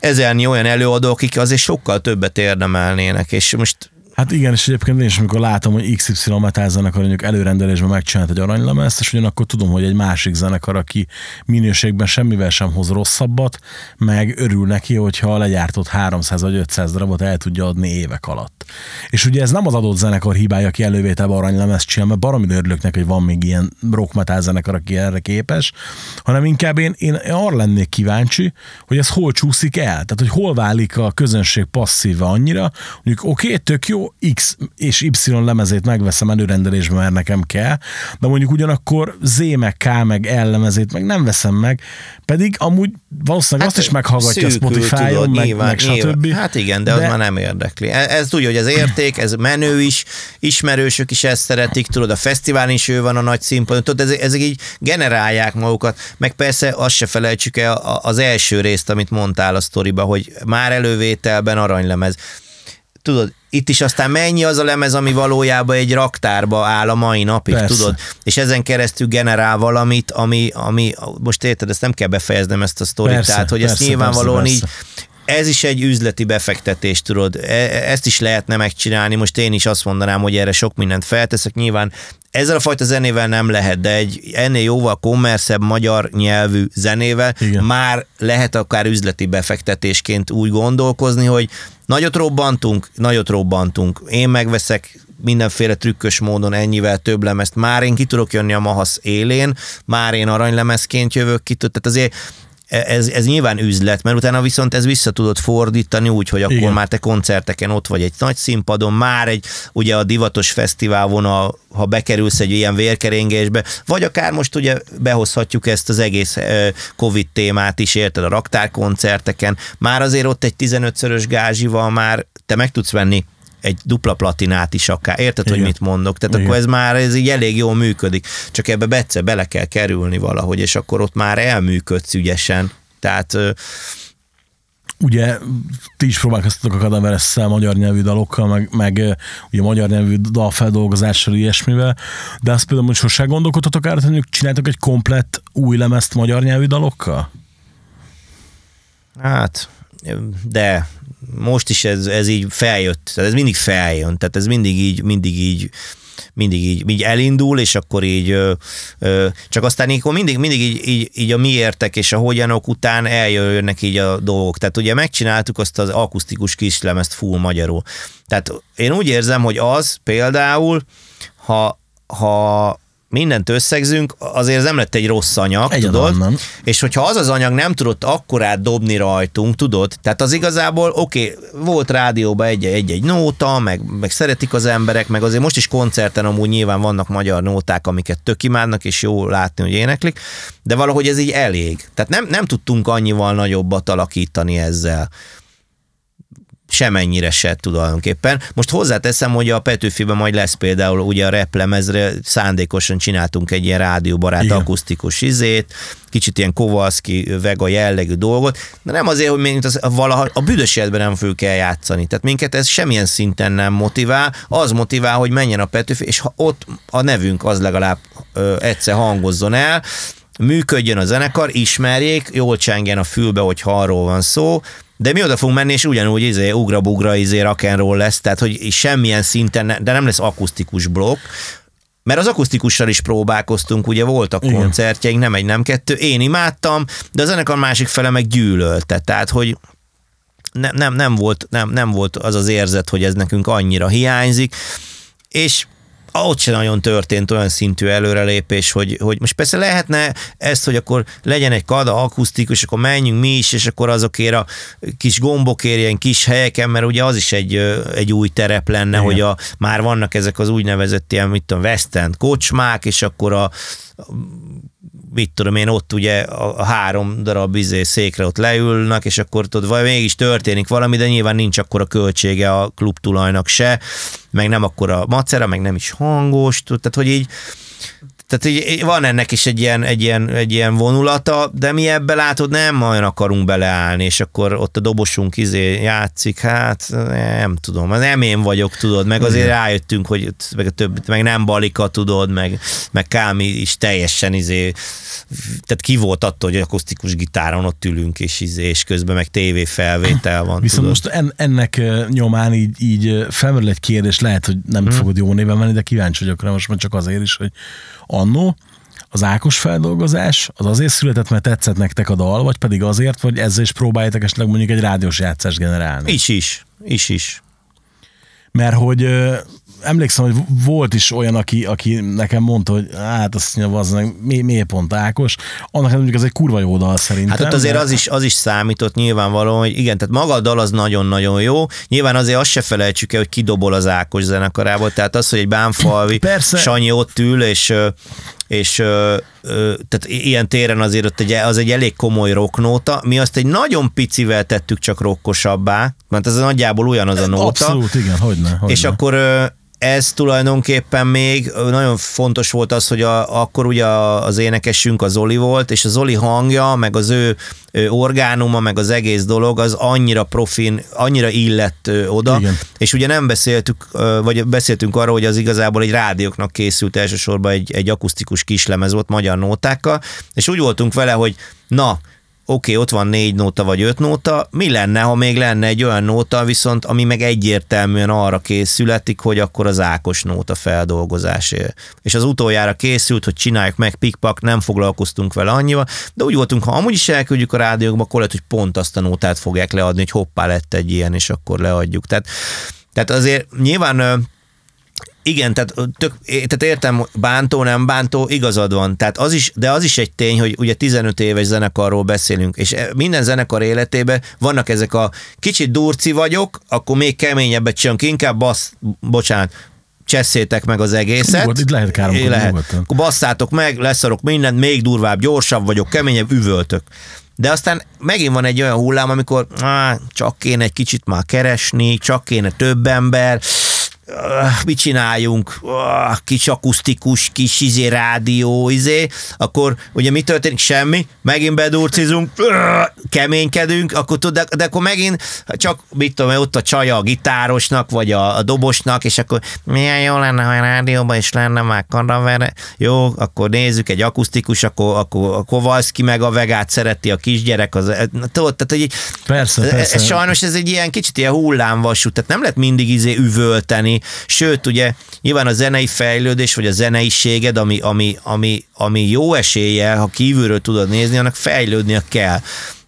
ezernyi olyan előadók, akik azért sokkal többet érdemelnének, és most Hát igen, és egyébként én is, amikor látom, hogy XY metal zenekar mondjuk előrendelésben megcsinált egy aranylemezt, és ugyanakkor tudom, hogy egy másik zenekar, aki minőségben semmivel sem hoz rosszabbat, meg örül neki, hogyha a legyártott 300 vagy 500 darabot el tudja adni évek alatt. És ugye ez nem az adott zenekar hibája, aki elővételben aranylemezt csinál, mert baromi örülök neki, hogy van még ilyen rock metal zenekar, aki erre képes, hanem inkább én, én arra lennék kíváncsi, hogy ez hol csúszik el. Tehát, hogy hol válik a közönség passzíve annyira, mondjuk oké, okay, tök jó, X és Y lemezét megveszem előrendelésben, mert nekem kell, de mondjuk ugyanakkor Z meg K meg L lemezét meg nem veszem meg, pedig amúgy valószínűleg hát azt is meghallgatja Spotify-on, meg, nyilván, meg nyilván. stb. Hát igen, de, de az már nem érdekli. Ez, ez tudja, hogy az érték, ez menő is, ismerősök is ezt szeretik, tudod, a fesztiválon is ő van a nagy színpadon, tudod, ezek, ezek így generálják magukat, meg persze azt se felejtsük el az első részt, amit mondtál a sztoriba, hogy már elővételben aranylemez. Tudod, itt is aztán mennyi az a lemez, ami valójában egy raktárba áll a mai napig, Persze. tudod? És ezen keresztül generál valamit, ami, ami most érted, ezt nem kell befejeznem ezt a sztorit, Persze, tehát hogy ezt persze, nyilvánvalóan persze, így ez is egy üzleti befektetés, tudod. E- Ezt is lehetne megcsinálni. Most én is azt mondanám, hogy erre sok mindent felteszek. Nyilván ezzel a fajta zenével nem lehet, de egy ennél jóval kommerszebb magyar nyelvű zenével Igen. már lehet akár üzleti befektetésként úgy gondolkozni, hogy nagyot robbantunk, nagyot robbantunk. Én megveszek mindenféle trükkös módon ennyivel több lemezt. Már én ki tudok jönni a Mahasz élén, már én aranylemezként jövök ki, tehát azért ez, ez nyilván üzlet, mert utána viszont ez vissza tudod fordítani úgy, hogy akkor Igen. már te koncerteken ott vagy egy nagy színpadon, már egy ugye a divatos fesztiválon, a, ha bekerülsz egy ilyen vérkeringésbe, vagy akár most ugye behozhatjuk ezt az egész eh, Covid témát is, érted, a raktárkoncerteken, már azért ott egy 15-szörös gázsival már te meg tudsz venni egy dupla platinát is akár. Érted, Igen. hogy mit mondok? Tehát Igen. akkor ez már ez így elég jól működik. Csak ebbe egyszer bele kell kerülni valahogy, és akkor ott már elműködsz ügyesen. Tehát ugye ti is próbálkoztatok a Kadaveres-szel magyar nyelvű dalokkal, meg, meg ugye magyar nyelvű dalfeldolgozással, ilyesmivel, de azt például, hogy sosem gondolkodtatok arra, hogy csináltok egy komplett új lemezt magyar nyelvű dalokkal? hát, de most is ez, ez így feljött, tehát ez mindig feljön, tehát ez mindig így, mindig így mindig így, így elindul, és akkor így ö, ö, csak aztán így, mindig, mindig így, így, így a miértek és a hogyanok után eljönnek így a dolgok. Tehát ugye megcsináltuk azt az akusztikus kislemezt full magyarul. Tehát én úgy érzem, hogy az például, ha, ha mindent összegzünk, azért ez nem lett egy rossz anyag, Egyáltalán tudod? nem. És hogyha az az anyag nem tudott akkorát dobni rajtunk, tudod? Tehát az igazából, oké, okay, volt rádióban egy- egy-egy nóta, meg, meg szeretik az emberek, meg azért most is koncerten amúgy nyilván vannak magyar nóták, amiket tök imádnak, és jó látni, hogy éneklik, de valahogy ez így elég. Tehát nem, nem tudtunk annyival nagyobbat alakítani ezzel semennyire se tulajdonképpen. Most hozzáteszem, hogy a Petőfiben majd lesz például ugye a replemezre szándékosan csináltunk egy ilyen rádióbarát Igen. akusztikus izét, kicsit ilyen Kowalski, Vega jellegű dolgot, de nem azért, hogy mint az, valaha a büdös életben nem fogjuk eljátszani. Tehát minket ez semmilyen szinten nem motivál, az motivál, hogy menjen a Petőfi, és ha ott a nevünk az legalább ö, egyszer hangozzon el, működjön a zenekar, ismerjék, jól csengjen a fülbe, hogy arról van szó, de mi oda fogunk menni, és ugyanúgy izé, ugra-bugra izé, rock'n'roll lesz, tehát hogy semmilyen szinten, ne, de nem lesz akusztikus blokk, mert az akusztikussal is próbálkoztunk, ugye voltak Igen. koncertjeink, nem egy, nem kettő, én imádtam, de a zenekar másik fele meg gyűlölte, tehát hogy ne, nem, nem, volt, nem, nem volt az az érzet, hogy ez nekünk annyira hiányzik, és ott sem nagyon történt olyan szintű előrelépés, hogy, hogy most persze lehetne ezt, hogy akkor legyen egy kada akusztikus, akkor menjünk mi is, és akkor azokért a kis gombokért ilyen kis helyeken, mert ugye az is egy, egy új terep lenne, Igen. hogy a, már vannak ezek az úgynevezett ilyen, mit tudom, West End kocsmák, és akkor a, mit tudom én, ott ugye a, a három darab izé székre ott leülnek, és akkor tudod, vagy mégis történik valami, de nyilván nincs akkor a költsége a klub tulajnak se, meg nem akkor a macera, meg nem is hangos, tehát hogy így tehát így van ennek is egy ilyen, egy, ilyen, egy ilyen vonulata, de mi ebbe látod, nem olyan akarunk beleállni, és akkor ott a dobosunk izé játszik, hát nem tudom, nem én vagyok, tudod, meg azért rájöttünk, hogy meg a több, meg nem balika, tudod, meg, meg Kámi is teljesen izé, tehát ki volt attól, hogy akusztikus gitáron ott ülünk, és izé, és közben meg tévéfelvétel van, Viszont tudod. most en, ennek nyomán így, így felmerül egy kérdés, lehet, hogy nem hmm. fogod jó néven menni, de kíváncsi vagyok rá most már csak azért is, hogy annó az Ákos feldolgozás az azért született, mert tetszett nektek a dal, vagy pedig azért, hogy ezzel is próbáljátok esetleg mondjuk egy rádiós játszást generálni? Is is, is is. Mert hogy emlékszem, hogy volt is olyan, aki, aki nekem mondta, hogy hát azt mondja, az mi, miért pont Ákos. Annak mondjuk ez egy kurva jó dal szerintem. Hát ott azért de- az is, az is számított nyilvánvalóan, hogy igen, tehát maga a dal az nagyon-nagyon jó. Nyilván azért azt se felejtsük el, hogy kidobol az Ákos zenekarából, tehát az, hogy egy bánfalvi Persze. Sanyi ott ül, és és ö, ö, tehát ilyen téren azért ott egy, az egy elég komoly rocknóta, mi azt egy nagyon picivel tettük csak rockosabbá, mert ez nagyjából ugyanaz a nóta. Abszolút, igen, hogyne. hogyne. És akkor ö, ez tulajdonképpen még nagyon fontos volt az, hogy a, akkor ugye az énekesünk az Zoli volt, és az Zoli hangja, meg az ő orgánuma, meg az egész dolog, az annyira profin, annyira illett ö, oda, Igen. és ugye nem beszéltük, ö, vagy beszéltünk arról, hogy az igazából egy rádióknak készült elsősorban egy, egy akusztikus kislemez volt magyar nótákkal, és úgy voltunk vele, hogy na, oké, okay, ott van négy nóta vagy öt nóta, mi lenne, ha még lenne egy olyan nóta, viszont ami meg egyértelműen arra készületik, hogy akkor az Ákos nóta feldolgozásé. És az utoljára készült, hogy csináljuk meg, pikpak, nem foglalkoztunk vele annyival, de úgy voltunk, ha amúgy is elküldjük a rádiókba, akkor lehet, hogy pont azt a nótát fogják leadni, hogy hoppá lett egy ilyen, és akkor leadjuk. Tehát, tehát azért nyilván igen, tehát, tök, tehát értem, bántó, nem bántó, igazad van. Tehát az is, de az is egy tény, hogy ugye 15 éves zenekarról beszélünk, és e- minden zenekar életében vannak ezek a kicsit durci vagyok, akkor még keményebbet csinálunk, inkább bassz, bocsánat, cseszétek meg az egészet. Itt lehet káromkodni, Lehet. nyugodtan. Akkor basszátok meg, leszarok mindent, még durvább, gyorsabb vagyok, keményebb, üvöltök. De aztán megint van egy olyan hullám, amikor á, csak kéne egy kicsit már keresni, csak kéne több ember, Ah, mit csináljunk, Ah, kis akusztikus, kis izé rádió, izé, akkor ugye mi történik? Semmi, megint bedurcizunk, Ah, keménykedünk, akkor tud, de, de akkor megint csak, mit tudom, ott a csaja a gitárosnak, vagy a, a dobosnak, és akkor milyen jó lenne, ha a rádióban is lenne már karaver. Jó, akkor nézzük egy akusztikus, akkor, akkor a Kovalszki meg a vegát szereti a kisgyerek, az, tudod, tehát hogy Persze, ez- persze. Sajnos ez egy ilyen kicsit ilyen hullámvasút, tehát nem lehet mindig izé üvölteni, sőt, ugye nyilván a zenei fejlődés, vagy a zeneiséged, ami, ami, ami, ami jó esélye, ha kívülről tudod nézni, annak fejlődnie kell.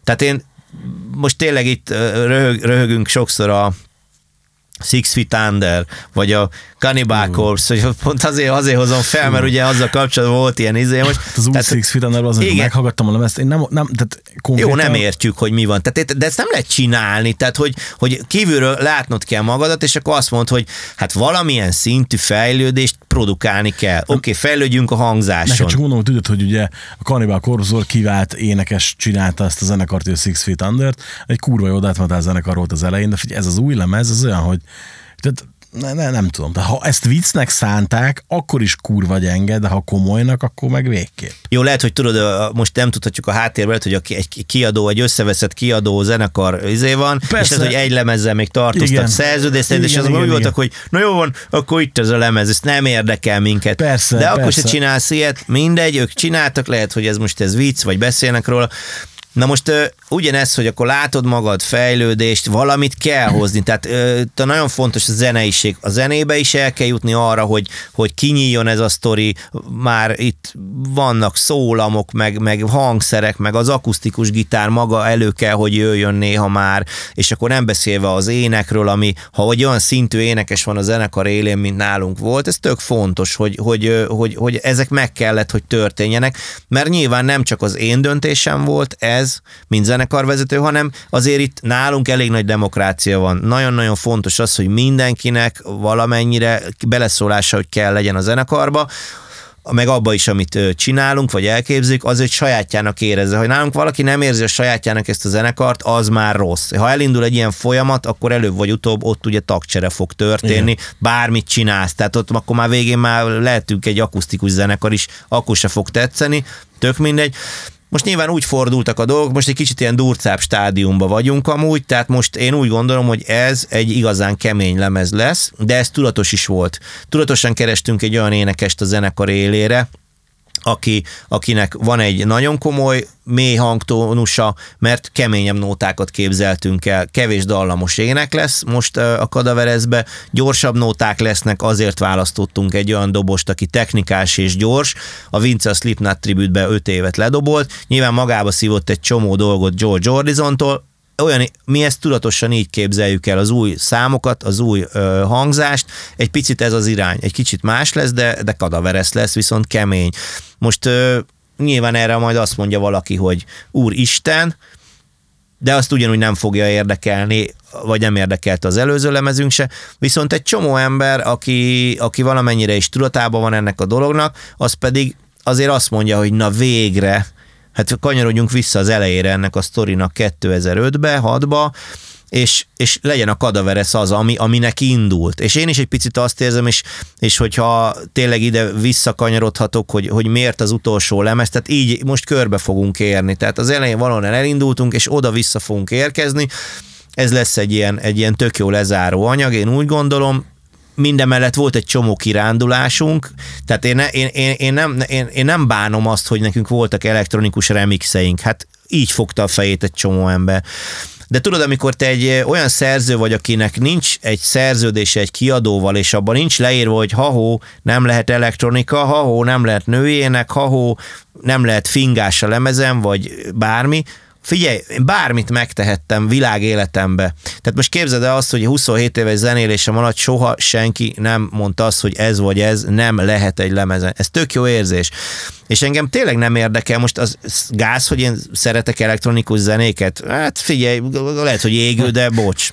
Tehát én most tényleg itt röhög, röhögünk sokszor a, Six Feet Under, vagy a Cannibal Corpse, hogy pont azért, azért hozom fel, mert ugye azzal kapcsolatban volt ilyen izé most. Hát Az új Tehát- Six Feet Under, az, Igen. meghallgattam a lemezt, én nem, nem tehát konkrétan... Jó, nem értjük, hogy mi van. Tehát, de ezt nem lehet csinálni, tehát hogy, hogy kívülről látnod kell magadat, és akkor azt mondod, hogy hát valamilyen szintű fejlődést produkálni kell. Oké, okay, fejlődjünk a hangzáson. Neked csak mondom, hogy tudod, hogy ugye a Cannibal Corpse-ból kivált énekes csinálta ezt a zenekart, hogy a Six Feet Under-t, egy kurva jó death zenekar volt az elején, de figyelj, ez az új lemez, ez olyan, hogy tehát ne, ne, nem tudom, de ha ezt viccnek szánták, akkor is kurva gyenge, de ha komolynak, akkor meg végképp. Jó, lehet, hogy tudod, most nem tudhatjuk a háttérben, lehet, hogy a egy kiadó, egy összeveszett kiadó zenekar izé van, Persze. és ez, hogy egy lemezzel még tartoztak Igen. szerződést, és Igen, azok igen, úgy voltak, hogy na jó van, akkor itt ez a lemez, ez nem érdekel minket. Persze, De akkor se persze. csinálsz ilyet, mindegy, ők csináltak, lehet, hogy ez most ez vicc, vagy beszélnek róla. Na most ugyanez, hogy akkor látod magad fejlődést, valamit kell hozni. Tehát te nagyon fontos a zeneiség. A zenébe is el kell jutni arra, hogy, hogy kinyíljon ez a sztori. Már itt vannak szólamok, meg, meg hangszerek, meg az akusztikus gitár maga elő kell, hogy jöjjön néha már, és akkor nem beszélve az énekről, ami, ha vagy olyan szintű énekes van a zenekar élén, mint nálunk volt, ez tök fontos, hogy, hogy, hogy, hogy ezek meg kellett, hogy történjenek, mert nyilván nem csak az én döntésem volt ez, mint zenekarvezető, hanem azért itt nálunk elég nagy demokrácia van. Nagyon-nagyon fontos az, hogy mindenkinek valamennyire beleszólása, hogy kell legyen a zenekarba, meg abba is, amit csinálunk, vagy elképzik, az, hogy sajátjának érezze. Ha nálunk valaki nem érzi a sajátjának ezt a zenekart, az már rossz. Ha elindul egy ilyen folyamat, akkor előbb vagy utóbb ott ugye tagcsere fog történni, Igen. bármit csinálsz. Tehát ott akkor már végén már lehetünk egy akusztikus zenekar is, akkor se fog tetszeni, tök mindegy. Most nyilván úgy fordultak a dolgok, most egy kicsit ilyen durcább stádiumba vagyunk amúgy, tehát most én úgy gondolom, hogy ez egy igazán kemény lemez lesz, de ez tudatos is volt. Tudatosan kerestünk egy olyan énekest a zenekar élére, aki, akinek van egy nagyon komoly, mély hangtónusa, mert keményebb nótákat képzeltünk el. Kevés dallamos ének lesz most a kadaverezbe, gyorsabb nóták lesznek, azért választottunk egy olyan dobost, aki technikás és gyors. A Vince Slipknot tribütbe 5 évet ledobolt, nyilván magába szívott egy csomó dolgot George Ordizontól, olyan, mi ezt tudatosan így képzeljük el, az új számokat, az új ö, hangzást, egy picit ez az irány, egy kicsit más lesz, de, de kadaveres lesz, viszont kemény. Most ö, nyilván erre majd azt mondja valaki, hogy Úristen, de azt ugyanúgy nem fogja érdekelni, vagy nem érdekelte az előző lemezünk se, viszont egy csomó ember, aki, aki valamennyire is tudatában van ennek a dolognak, az pedig azért azt mondja, hogy na végre, hát kanyarodjunk vissza az elejére ennek a sztorinak 2005-be, 6-ba, és, és legyen a kadaveres az, ami, aminek indult. És én is egy picit azt érzem, és, és hogyha tényleg ide visszakanyarodhatok, hogy, hogy miért az utolsó lemez, tehát így most körbe fogunk érni. Tehát az elején valahol elindultunk, és oda-vissza fogunk érkezni. Ez lesz egy ilyen, egy ilyen tök jó lezáró anyag, én úgy gondolom, mindemellett volt egy csomó kirándulásunk, tehát én, én, én, én, nem, én, én nem bánom azt, hogy nekünk voltak elektronikus remixeink, hát így fogta a fejét egy csomó ember. De tudod, amikor te egy olyan szerző vagy, akinek nincs egy szerződése egy kiadóval, és abban nincs leírva, hogy ha-hó, nem lehet elektronika, ha-hó, nem lehet nőjének, ha-hó, nem lehet fingás a lemezen, vagy bármi, Figyelj, én bármit megtehettem világ életembe. Tehát most képzeld el azt, hogy 27 éves zenélésem alatt soha senki nem mondta azt, hogy ez vagy ez nem lehet egy lemezen. Ez tök jó érzés. És engem tényleg nem érdekel most az gáz, hogy én szeretek elektronikus zenéket. Hát figyelj, lehet, hogy égő, de bocs.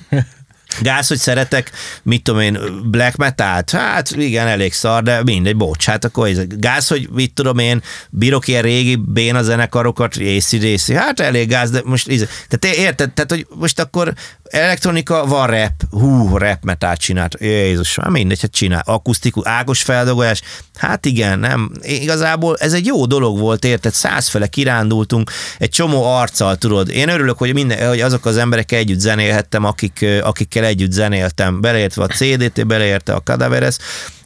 Gáz, hogy szeretek, mit tudom én, black metalt? Hát igen, elég szar, de mindegy, bocs, hát akkor ez. Gáz, hogy mit tudom én, bírok ilyen régi béna zenekarokat, részi részi, hát elég gáz, de most. Tehát érted, tehát hogy most akkor elektronika, van rap, hú, rap metált csinált, Jézus, már mindegy, hát csinál, akusztikus, ágos feldolgozás, hát igen, nem, igazából ez egy jó dolog volt, érted, százfele kirándultunk, egy csomó arccal, tudod, én örülök, hogy, minden, hogy azok az emberek együtt zenélhettem, akik, akikkel együtt zenéltem, beleértve a CDT, beleértve a Cadaveres,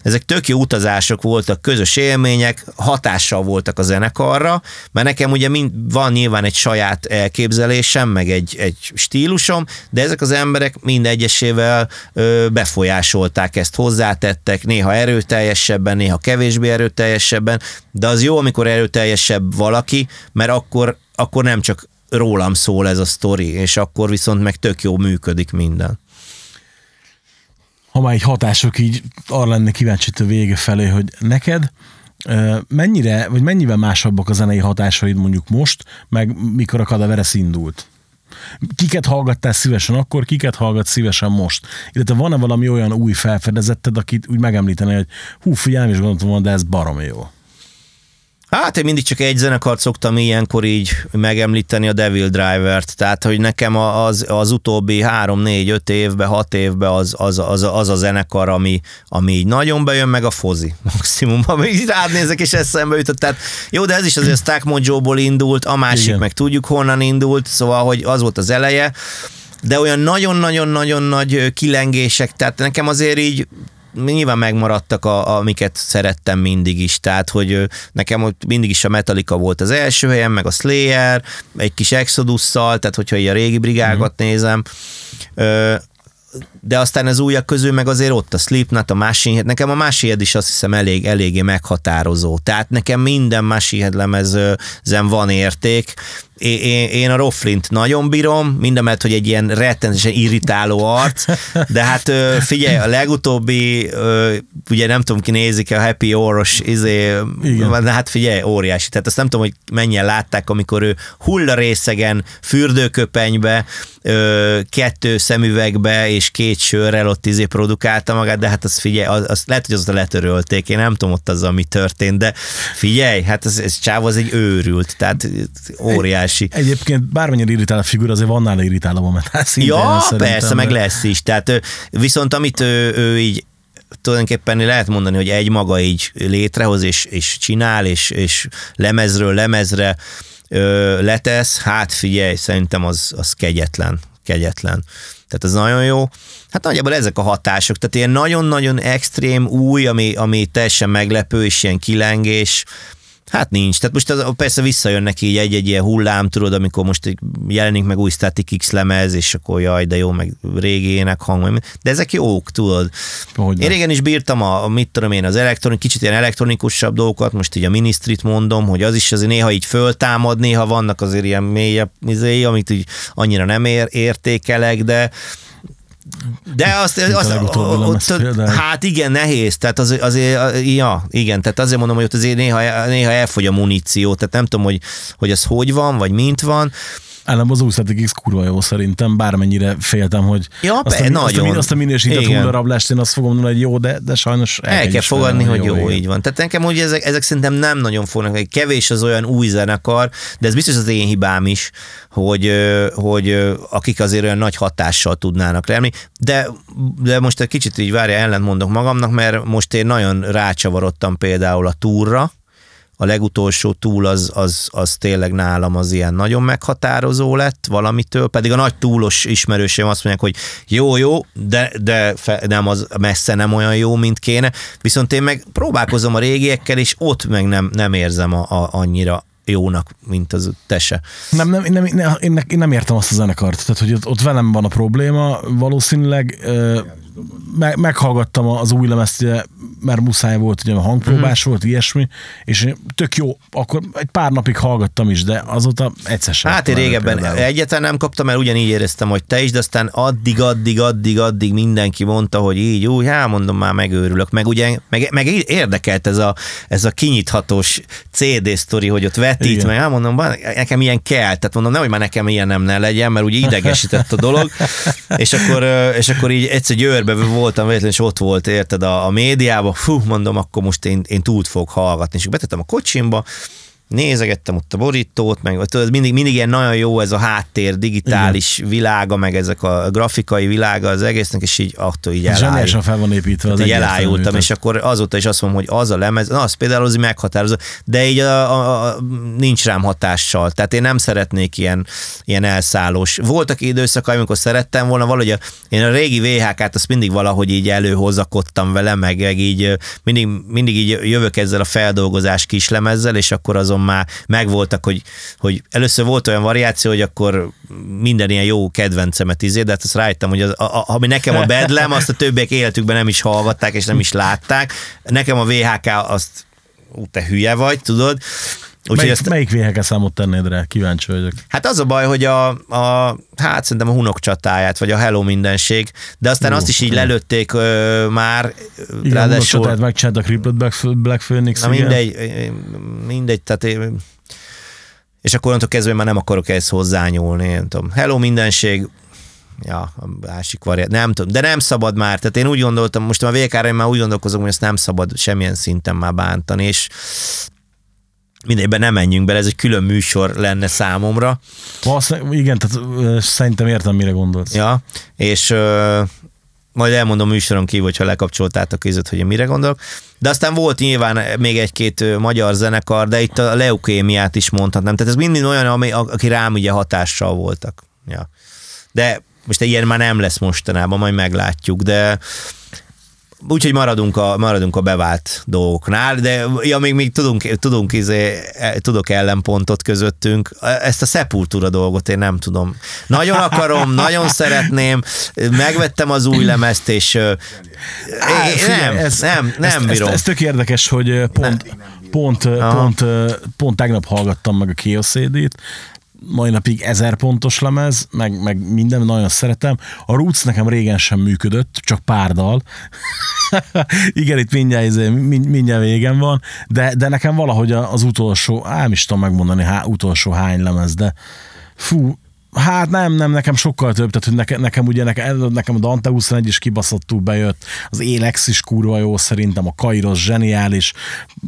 ezek tök jó utazások voltak, közös élmények, hatással voltak a zenekarra, mert nekem ugye mind, van nyilván egy saját elképzelésem, meg egy, egy stílusom, de ezek az emberek mind egyesével ö, befolyásolták ezt, hozzátettek, néha erőteljesebben, néha kevésbé erőteljesebben, de az jó, amikor erőteljesebb valaki, mert akkor, akkor nem csak rólam szól ez a sztori, és akkor viszont meg tök jó működik minden. Ha már egy hatások így arra lenni kíváncsi a vége felé, hogy neked mennyire, vagy mennyivel másabbak a zenei hatásaid mondjuk most, meg mikor a Kadaveres indult? Kiket hallgattál szívesen akkor, kiket hallgat szívesen most? Illetve van-e valami olyan új felfedezetted, akit úgy megemlíteni, hogy hú, figyelj, nem is gondoltam de ez baromi jó. Hát én mindig csak egy zenekart szoktam ilyenkor így megemlíteni, a Devil Driver-t, tehát hogy nekem az, az utóbbi három, négy, öt évben, hat évben az, az, az, az a zenekar, ami, ami így nagyon bejön, meg a fozi maximum, ami így rád nézek és eszembe jutott. Tehát jó, de ez is azért Stack Mojo-ból indult, a másik Igen. meg tudjuk honnan indult, szóval hogy az volt az eleje, de olyan nagyon-nagyon-nagyon nagy kilengések, tehát nekem azért így nyilván megmaradtak, a, amiket szerettem mindig is, tehát hogy nekem mindig is a Metallica volt az első helyen, meg a Slayer, egy kis Exodus-szal, tehát hogyha így a régi brigágat Mhm. nézem, de aztán az újak közül meg azért ott a Slipknot, a Machine Head, nekem a Machine Head is azt hiszem elég, eléggé meghatározó. Tehát nekem minden Machine Head lemezzen van érték. Én, én, a Rofflint nagyon bírom, mindemellett, hogy egy ilyen rettenetesen irritáló arc, de hát figyelj, a legutóbbi, ugye nem tudom, ki nézik a Happy Oros, izé, Igen. hát figyelj, óriási. Tehát azt nem tudom, hogy mennyien látták, amikor ő hullarészegen, fürdőköpenybe, kettő szemüvegbe és két sörrel ott izé produkálta magát, de hát az figyelj, az, az lehet, hogy azt letörölték, én nem tudom ott az, ami történt, de figyelj, hát ez, ez csáv az egy őrült, tehát óriási. Egyébként bármennyire irritál a figura, azért van nála irritálom a metál szinten, Ja, persze, meg lesz is. Tehát viszont amit ő, ő így tulajdonképpen lehet mondani, hogy egy maga így létrehoz és, és csinál, és, és lemezről lemezre ö, letesz, hát figyelj, szerintem az, az kegyetlen, kegyetlen. Tehát ez nagyon jó. Hát nagyjából ezek a hatások, tehát ilyen nagyon-nagyon extrém, új, ami, ami teljesen meglepő, és ilyen kilengés, Hát nincs. Tehát most az, persze visszajönnek így egy-egy ilyen hullám, tudod, amikor most jelenik meg új Static X lemez, és akkor jaj, de jó, meg régi meg minden. de ezek jók, tudod. Hogyne. Én régen is bírtam a, a mit tudom én, az elektronik, kicsit ilyen elektronikusabb dolgokat, most így a ministrit mondom, hogy az is azért néha így föltámad, néha vannak azért ilyen mélyebb izéi, amit így annyira nem ér, értékelek, de de azt, a azt lemez ott, hát igen, nehéz, tehát az, azért, ja, igen, tehát azért mondom, hogy ott azért néha, néha elfogy a muníció, tehát nem tudom, hogy, hogy az hogy van, vagy mint van, Ellenben az új X kurva jó szerintem, bármennyire féltem, hogy Ja, azt, be- a, azt, a, nagyon. azt a minősített hullarablást én azt fogom mondani, hogy jó, de, de sajnos el, El kell fogadni, hogy jó, igen. így van. Tehát nekem úgy ezek, ezek szerintem nem nagyon fognak, meg kevés az olyan új zenekar, de ez biztos az én hibám is, hogy, hogy akik azért olyan nagy hatással tudnának lenni, de, de most egy kicsit így várja, ellent mondok magamnak, mert most én nagyon rácsavarodtam például a túlra, a legutolsó túl az, az, az tényleg nálam az ilyen nagyon meghatározó lett valamitől, pedig a nagy túlos ismerősém azt mondják, hogy jó, jó, de, de fe, nem az messze nem olyan jó, mint kéne, viszont én meg próbálkozom a régiekkel, és ott meg nem, nem érzem a, a, annyira jónak, mint az te se. Nem, nem, nem, nem, én, ne- én nem értem azt a zenekart, tehát hogy ott, ott velem van a probléma, valószínűleg ö, me, meghallgattam az új lemezt, ugye, mert muszáj volt, ugye a hangpróbás Mhm. volt, ilyesmi, és tök jó, akkor egy pár napig hallgattam is, de azóta egyszer sem. Hát én régebben például. egyetlen nem kaptam, mert ugyanígy éreztem, hogy te is, de aztán addig, addig, addig, addig mindenki mondta, hogy így, úgy, hát mondom, már megőrülök. Meg ugye, meg, meg érdekelt ez a, ez a kinyithatós CD sztori, hogy ott vetít, Igen. meg hát mondom, nekem ilyen kell, tehát mondom, nehogy már nekem ilyen nem ne legyen, mert ugye idegesített a dolog, és akkor, és akkor így egyszer Győrbe voltam véletlenül, és ott volt, érted, a, a médiában, fú, mondom, akkor most én, én túlt fogok hallgatni, és betettem a kocsimba, nézegettem ott a borítót, meg tudod, mindig, mindig ilyen nagyon jó ez a háttér, digitális Igen. világa, meg ezek a grafikai világa az egésznek, és így attól így elájult. Zseniálisan fel van építve. Az így elájultam, és akkor azóta is azt mondom, hogy az a lemez, na az például az meghatározó, de így a, a, a, nincs rám hatással, tehát én nem szeretnék ilyen, ilyen elszállós. Voltak időszakai, amikor szerettem volna, valahogy a, én a régi VHK-t azt mindig valahogy így előhozakodtam vele, meg, meg így mindig, mindig így jövök ezzel a feldolgozás kislemezzel, és akkor azon már megvoltak, hogy, hogy először volt olyan variáció, hogy akkor minden ilyen jó kedvencemet izé, de hát azt rájöttem, hogy az, a, a, ami nekem a bedlem, azt a többiek életükben nem is hallgatták, és nem is látták. Nekem a VHK azt ú, te hülye vagy, tudod, Úgyhogy Melyik, ezt, melyik véheke számot tennéd rá? Kíváncsi vagyok. Hát az a baj, hogy a, a hát szerintem a hunok csatáját, vagy a Hello mindenség, de aztán Jó, azt is így lelőtték ö, már, Igen, ráadásul... tehát megcsináltak Crippled Black, Black Phoenix. Na igen. mindegy, mindegy, tehát én, és akkor onnantól kezdve már nem akarok ehhez hozzányúlni, nem tudom. Hello mindenség, ja, a másik variant, nem tudom, de nem szabad már, tehát én úgy gondoltam, most a VK-ra én már úgy gondolkozom, hogy ezt nem szabad semmilyen szinten már bántani, és mindegyben nem menjünk bele, ez egy külön műsor lenne számomra, Valószínűleg, igen, tehát szerintem értem, mire gondolsz. ja, és ö, majd elmondom műsoron kívül, hogyha lekapcsoltátok között, hogy én mire gondolok. De aztán volt nyilván még egy-két magyar zenekar, de itt a leukémiát is mondhatnám. Tehát ez mind olyan, ami, aki rám ugye hatással voltak. Ja. De most ilyen már nem lesz mostanában, majd meglátjuk, de úgyhogy maradunk a, maradunk a bevált dolgoknál, de ja, még, még tudunk, tudunk izé, e, tudok ellenpontot közöttünk. Ezt a Sepultura dolgot én nem tudom. Nagyon akarom, nagyon szeretném, megvettem az új lemezt, és Á, én- figyelj, nem, nem, nem ez, bírom. Ez, ez tök érdekes, hogy pont, pont, ö, Aha. pont, ö, pont tegnap hallgattam meg a Kiyoszédit, mai napig ezer pontos lemez, meg, meg minden, nagyon szeretem. A Roots nekem régen sem működött, csak pár dal. Igen, itt mindjárt, izé, mind- mindjárt végem van, de, de nekem valahogy az utolsó, á, nem is tudom megmondani, há, utolsó hány lemez, de fú, Hát nem, nem, nekem sokkal több, tehát hogy nekem, nekem ugye nekem, nekem a Dante 21 is kibaszottul bejött, az Élex is kurva jó szerintem, a Kairos zseniális,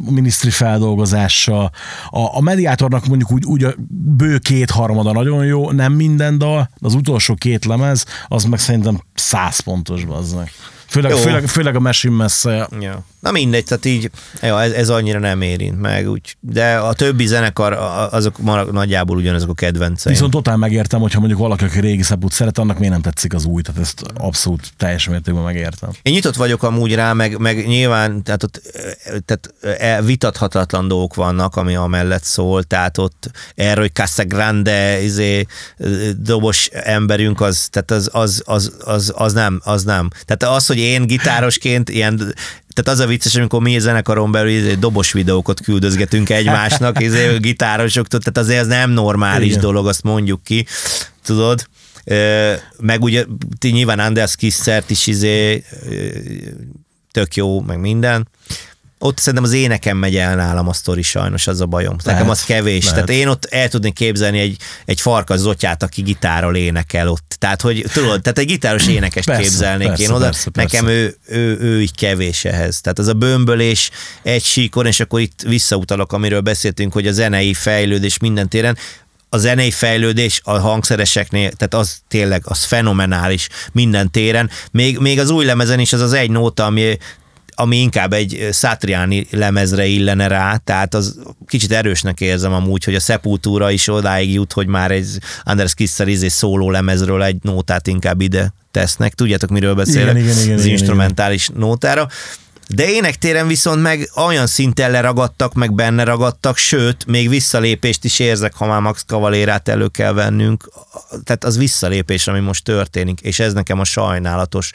a minisztri feldolgozása, a, a mediátornak mondjuk úgy, úgy a bő kétharmada nagyon jó, nem minden dal, az utolsó két lemez, az meg szerintem száz pontos bazzak. Főleg, Jó. főleg, főleg a Machine messze. Ja. Na mindegy, tehát így, ja, ez, ez annyira nem érint meg, úgy, de a többi zenekar, azok marad, nagyjából ugyanazok a kedvenceim. Viszont totál megértem, hogyha mondjuk valaki, aki régi szeput szeret, annak miért nem tetszik az új, tehát ezt abszolút teljes mértékben megértem. Én nyitott vagyok amúgy rá, meg, meg nyilván tehát ott eh, tehát eh, vitathatatlan dolgok vannak, ami amellett szól, tehát ott erről, hogy Casagrande izé, eh, dobos emberünk, az, tehát az, az, az, az, az, nem, az nem. Tehát az, hogy én gitárosként ilyen tehát az a vicces, amikor mi zenekaron belül izé, dobos videókat küldözgetünk egymásnak, izé, gitárosoktól, tehát azért ez nem normális Igen. dolog, azt mondjuk ki, tudod? Meg ugye ti nyilván Anders Kissert is izé, tök jó, meg minden. Ott szerintem az énekem megy el nálam a sztori sajnos, az a bajom. Nekem Lehet, az kevés. lehet. Tehát én ott el tudnék képzelni egy, egy farkas zotyát, aki gitárral énekel ott. Tehát, hogy tudod, tehát egy gitáros énekes Persze, képzelnék persze, én oda. persze, persze. Nekem ő, ő, ő így kevés ehhez. Tehát az a bömbölés egy síkon, és akkor itt visszautalok, amiről beszéltünk, hogy a zenei fejlődés minden téren, a zenei fejlődés a hangszereseknél, tehát az tényleg, az fenomenális minden téren. Még, még az új lemezen is az az egy nóta, ami ami inkább egy Satriani lemezre illene rá, tehát az kicsit erősnek érzem amúgy, hogy a Sepultura is odáig jut, hogy már egy Anders Kisser izé szóló lemezről egy nótát inkább ide tesznek. Tudjátok, miről beszélek? Igen, igen, igen, az igen, instrumentális nótára. De énektéren viszont meg olyan szinten leragadtak, meg benne ragadtak, sőt, még visszalépést is érzek, ha már Max Cavalérát elő kell vennünk. Tehát az visszalépés, ami most történik, és ez nekem a sajnálatos.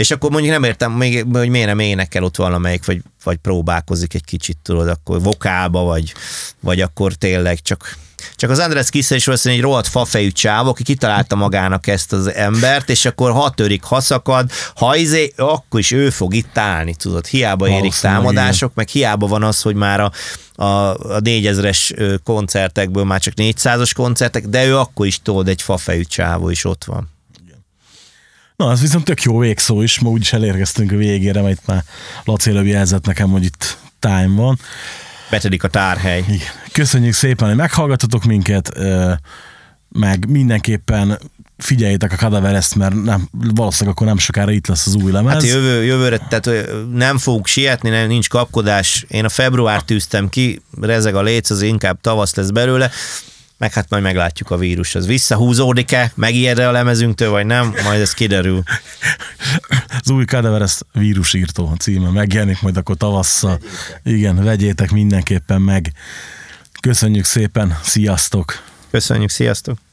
És akkor mondjuk nem értem, még, hogy miért nem énekel ott valamelyik, vagy, vagy próbálkozik egy kicsit, tudod, akkor vokálba, vagy, vagy akkor tényleg csak csak az András Kisser is valószínűleg egy rohadt fafejű csáv, aki kitalálta magának ezt az embert, és akkor ha törik, ha szakad, ha izé, akkor is ő fog itt állni, tudod. Hiába érik támadások, meg hiába van az, hogy már a, a, a 4000-es ö, koncertekből már csak 400-as koncertek, de ő akkor is tudod, egy fafejű csávó is ott van. Na, ez viszont tök jó végszó is, ma úgyis elérkeztünk a végére, mert itt már Laci előbb jelzett nekem, hogy itt time van. Betedik a tárhely. Igen. Köszönjük szépen, hogy meghallgatotok minket, meg mindenképpen figyeljétek a Kadavereszt, mert nem, valószínűleg akkor nem sokára itt lesz az új lemez. Hát jövő, jövőre, tehát nem fogunk sietni, nem, nincs kapkodás. Én a február tűztem ki, rezeg a léc, az inkább tavasz lesz belőle, meg hát majd meglátjuk a vírus. Az visszahúzódik-e, megijed-e a lemezünktől, vagy nem, majd ez kiderül. Az új Kadavereszt vírusírtó címe megjelenik majd akkor tavasszal. Igen, vegyétek mindenképpen meg. Köszönjük szépen, sziasztok! Köszönjük, sziasztok!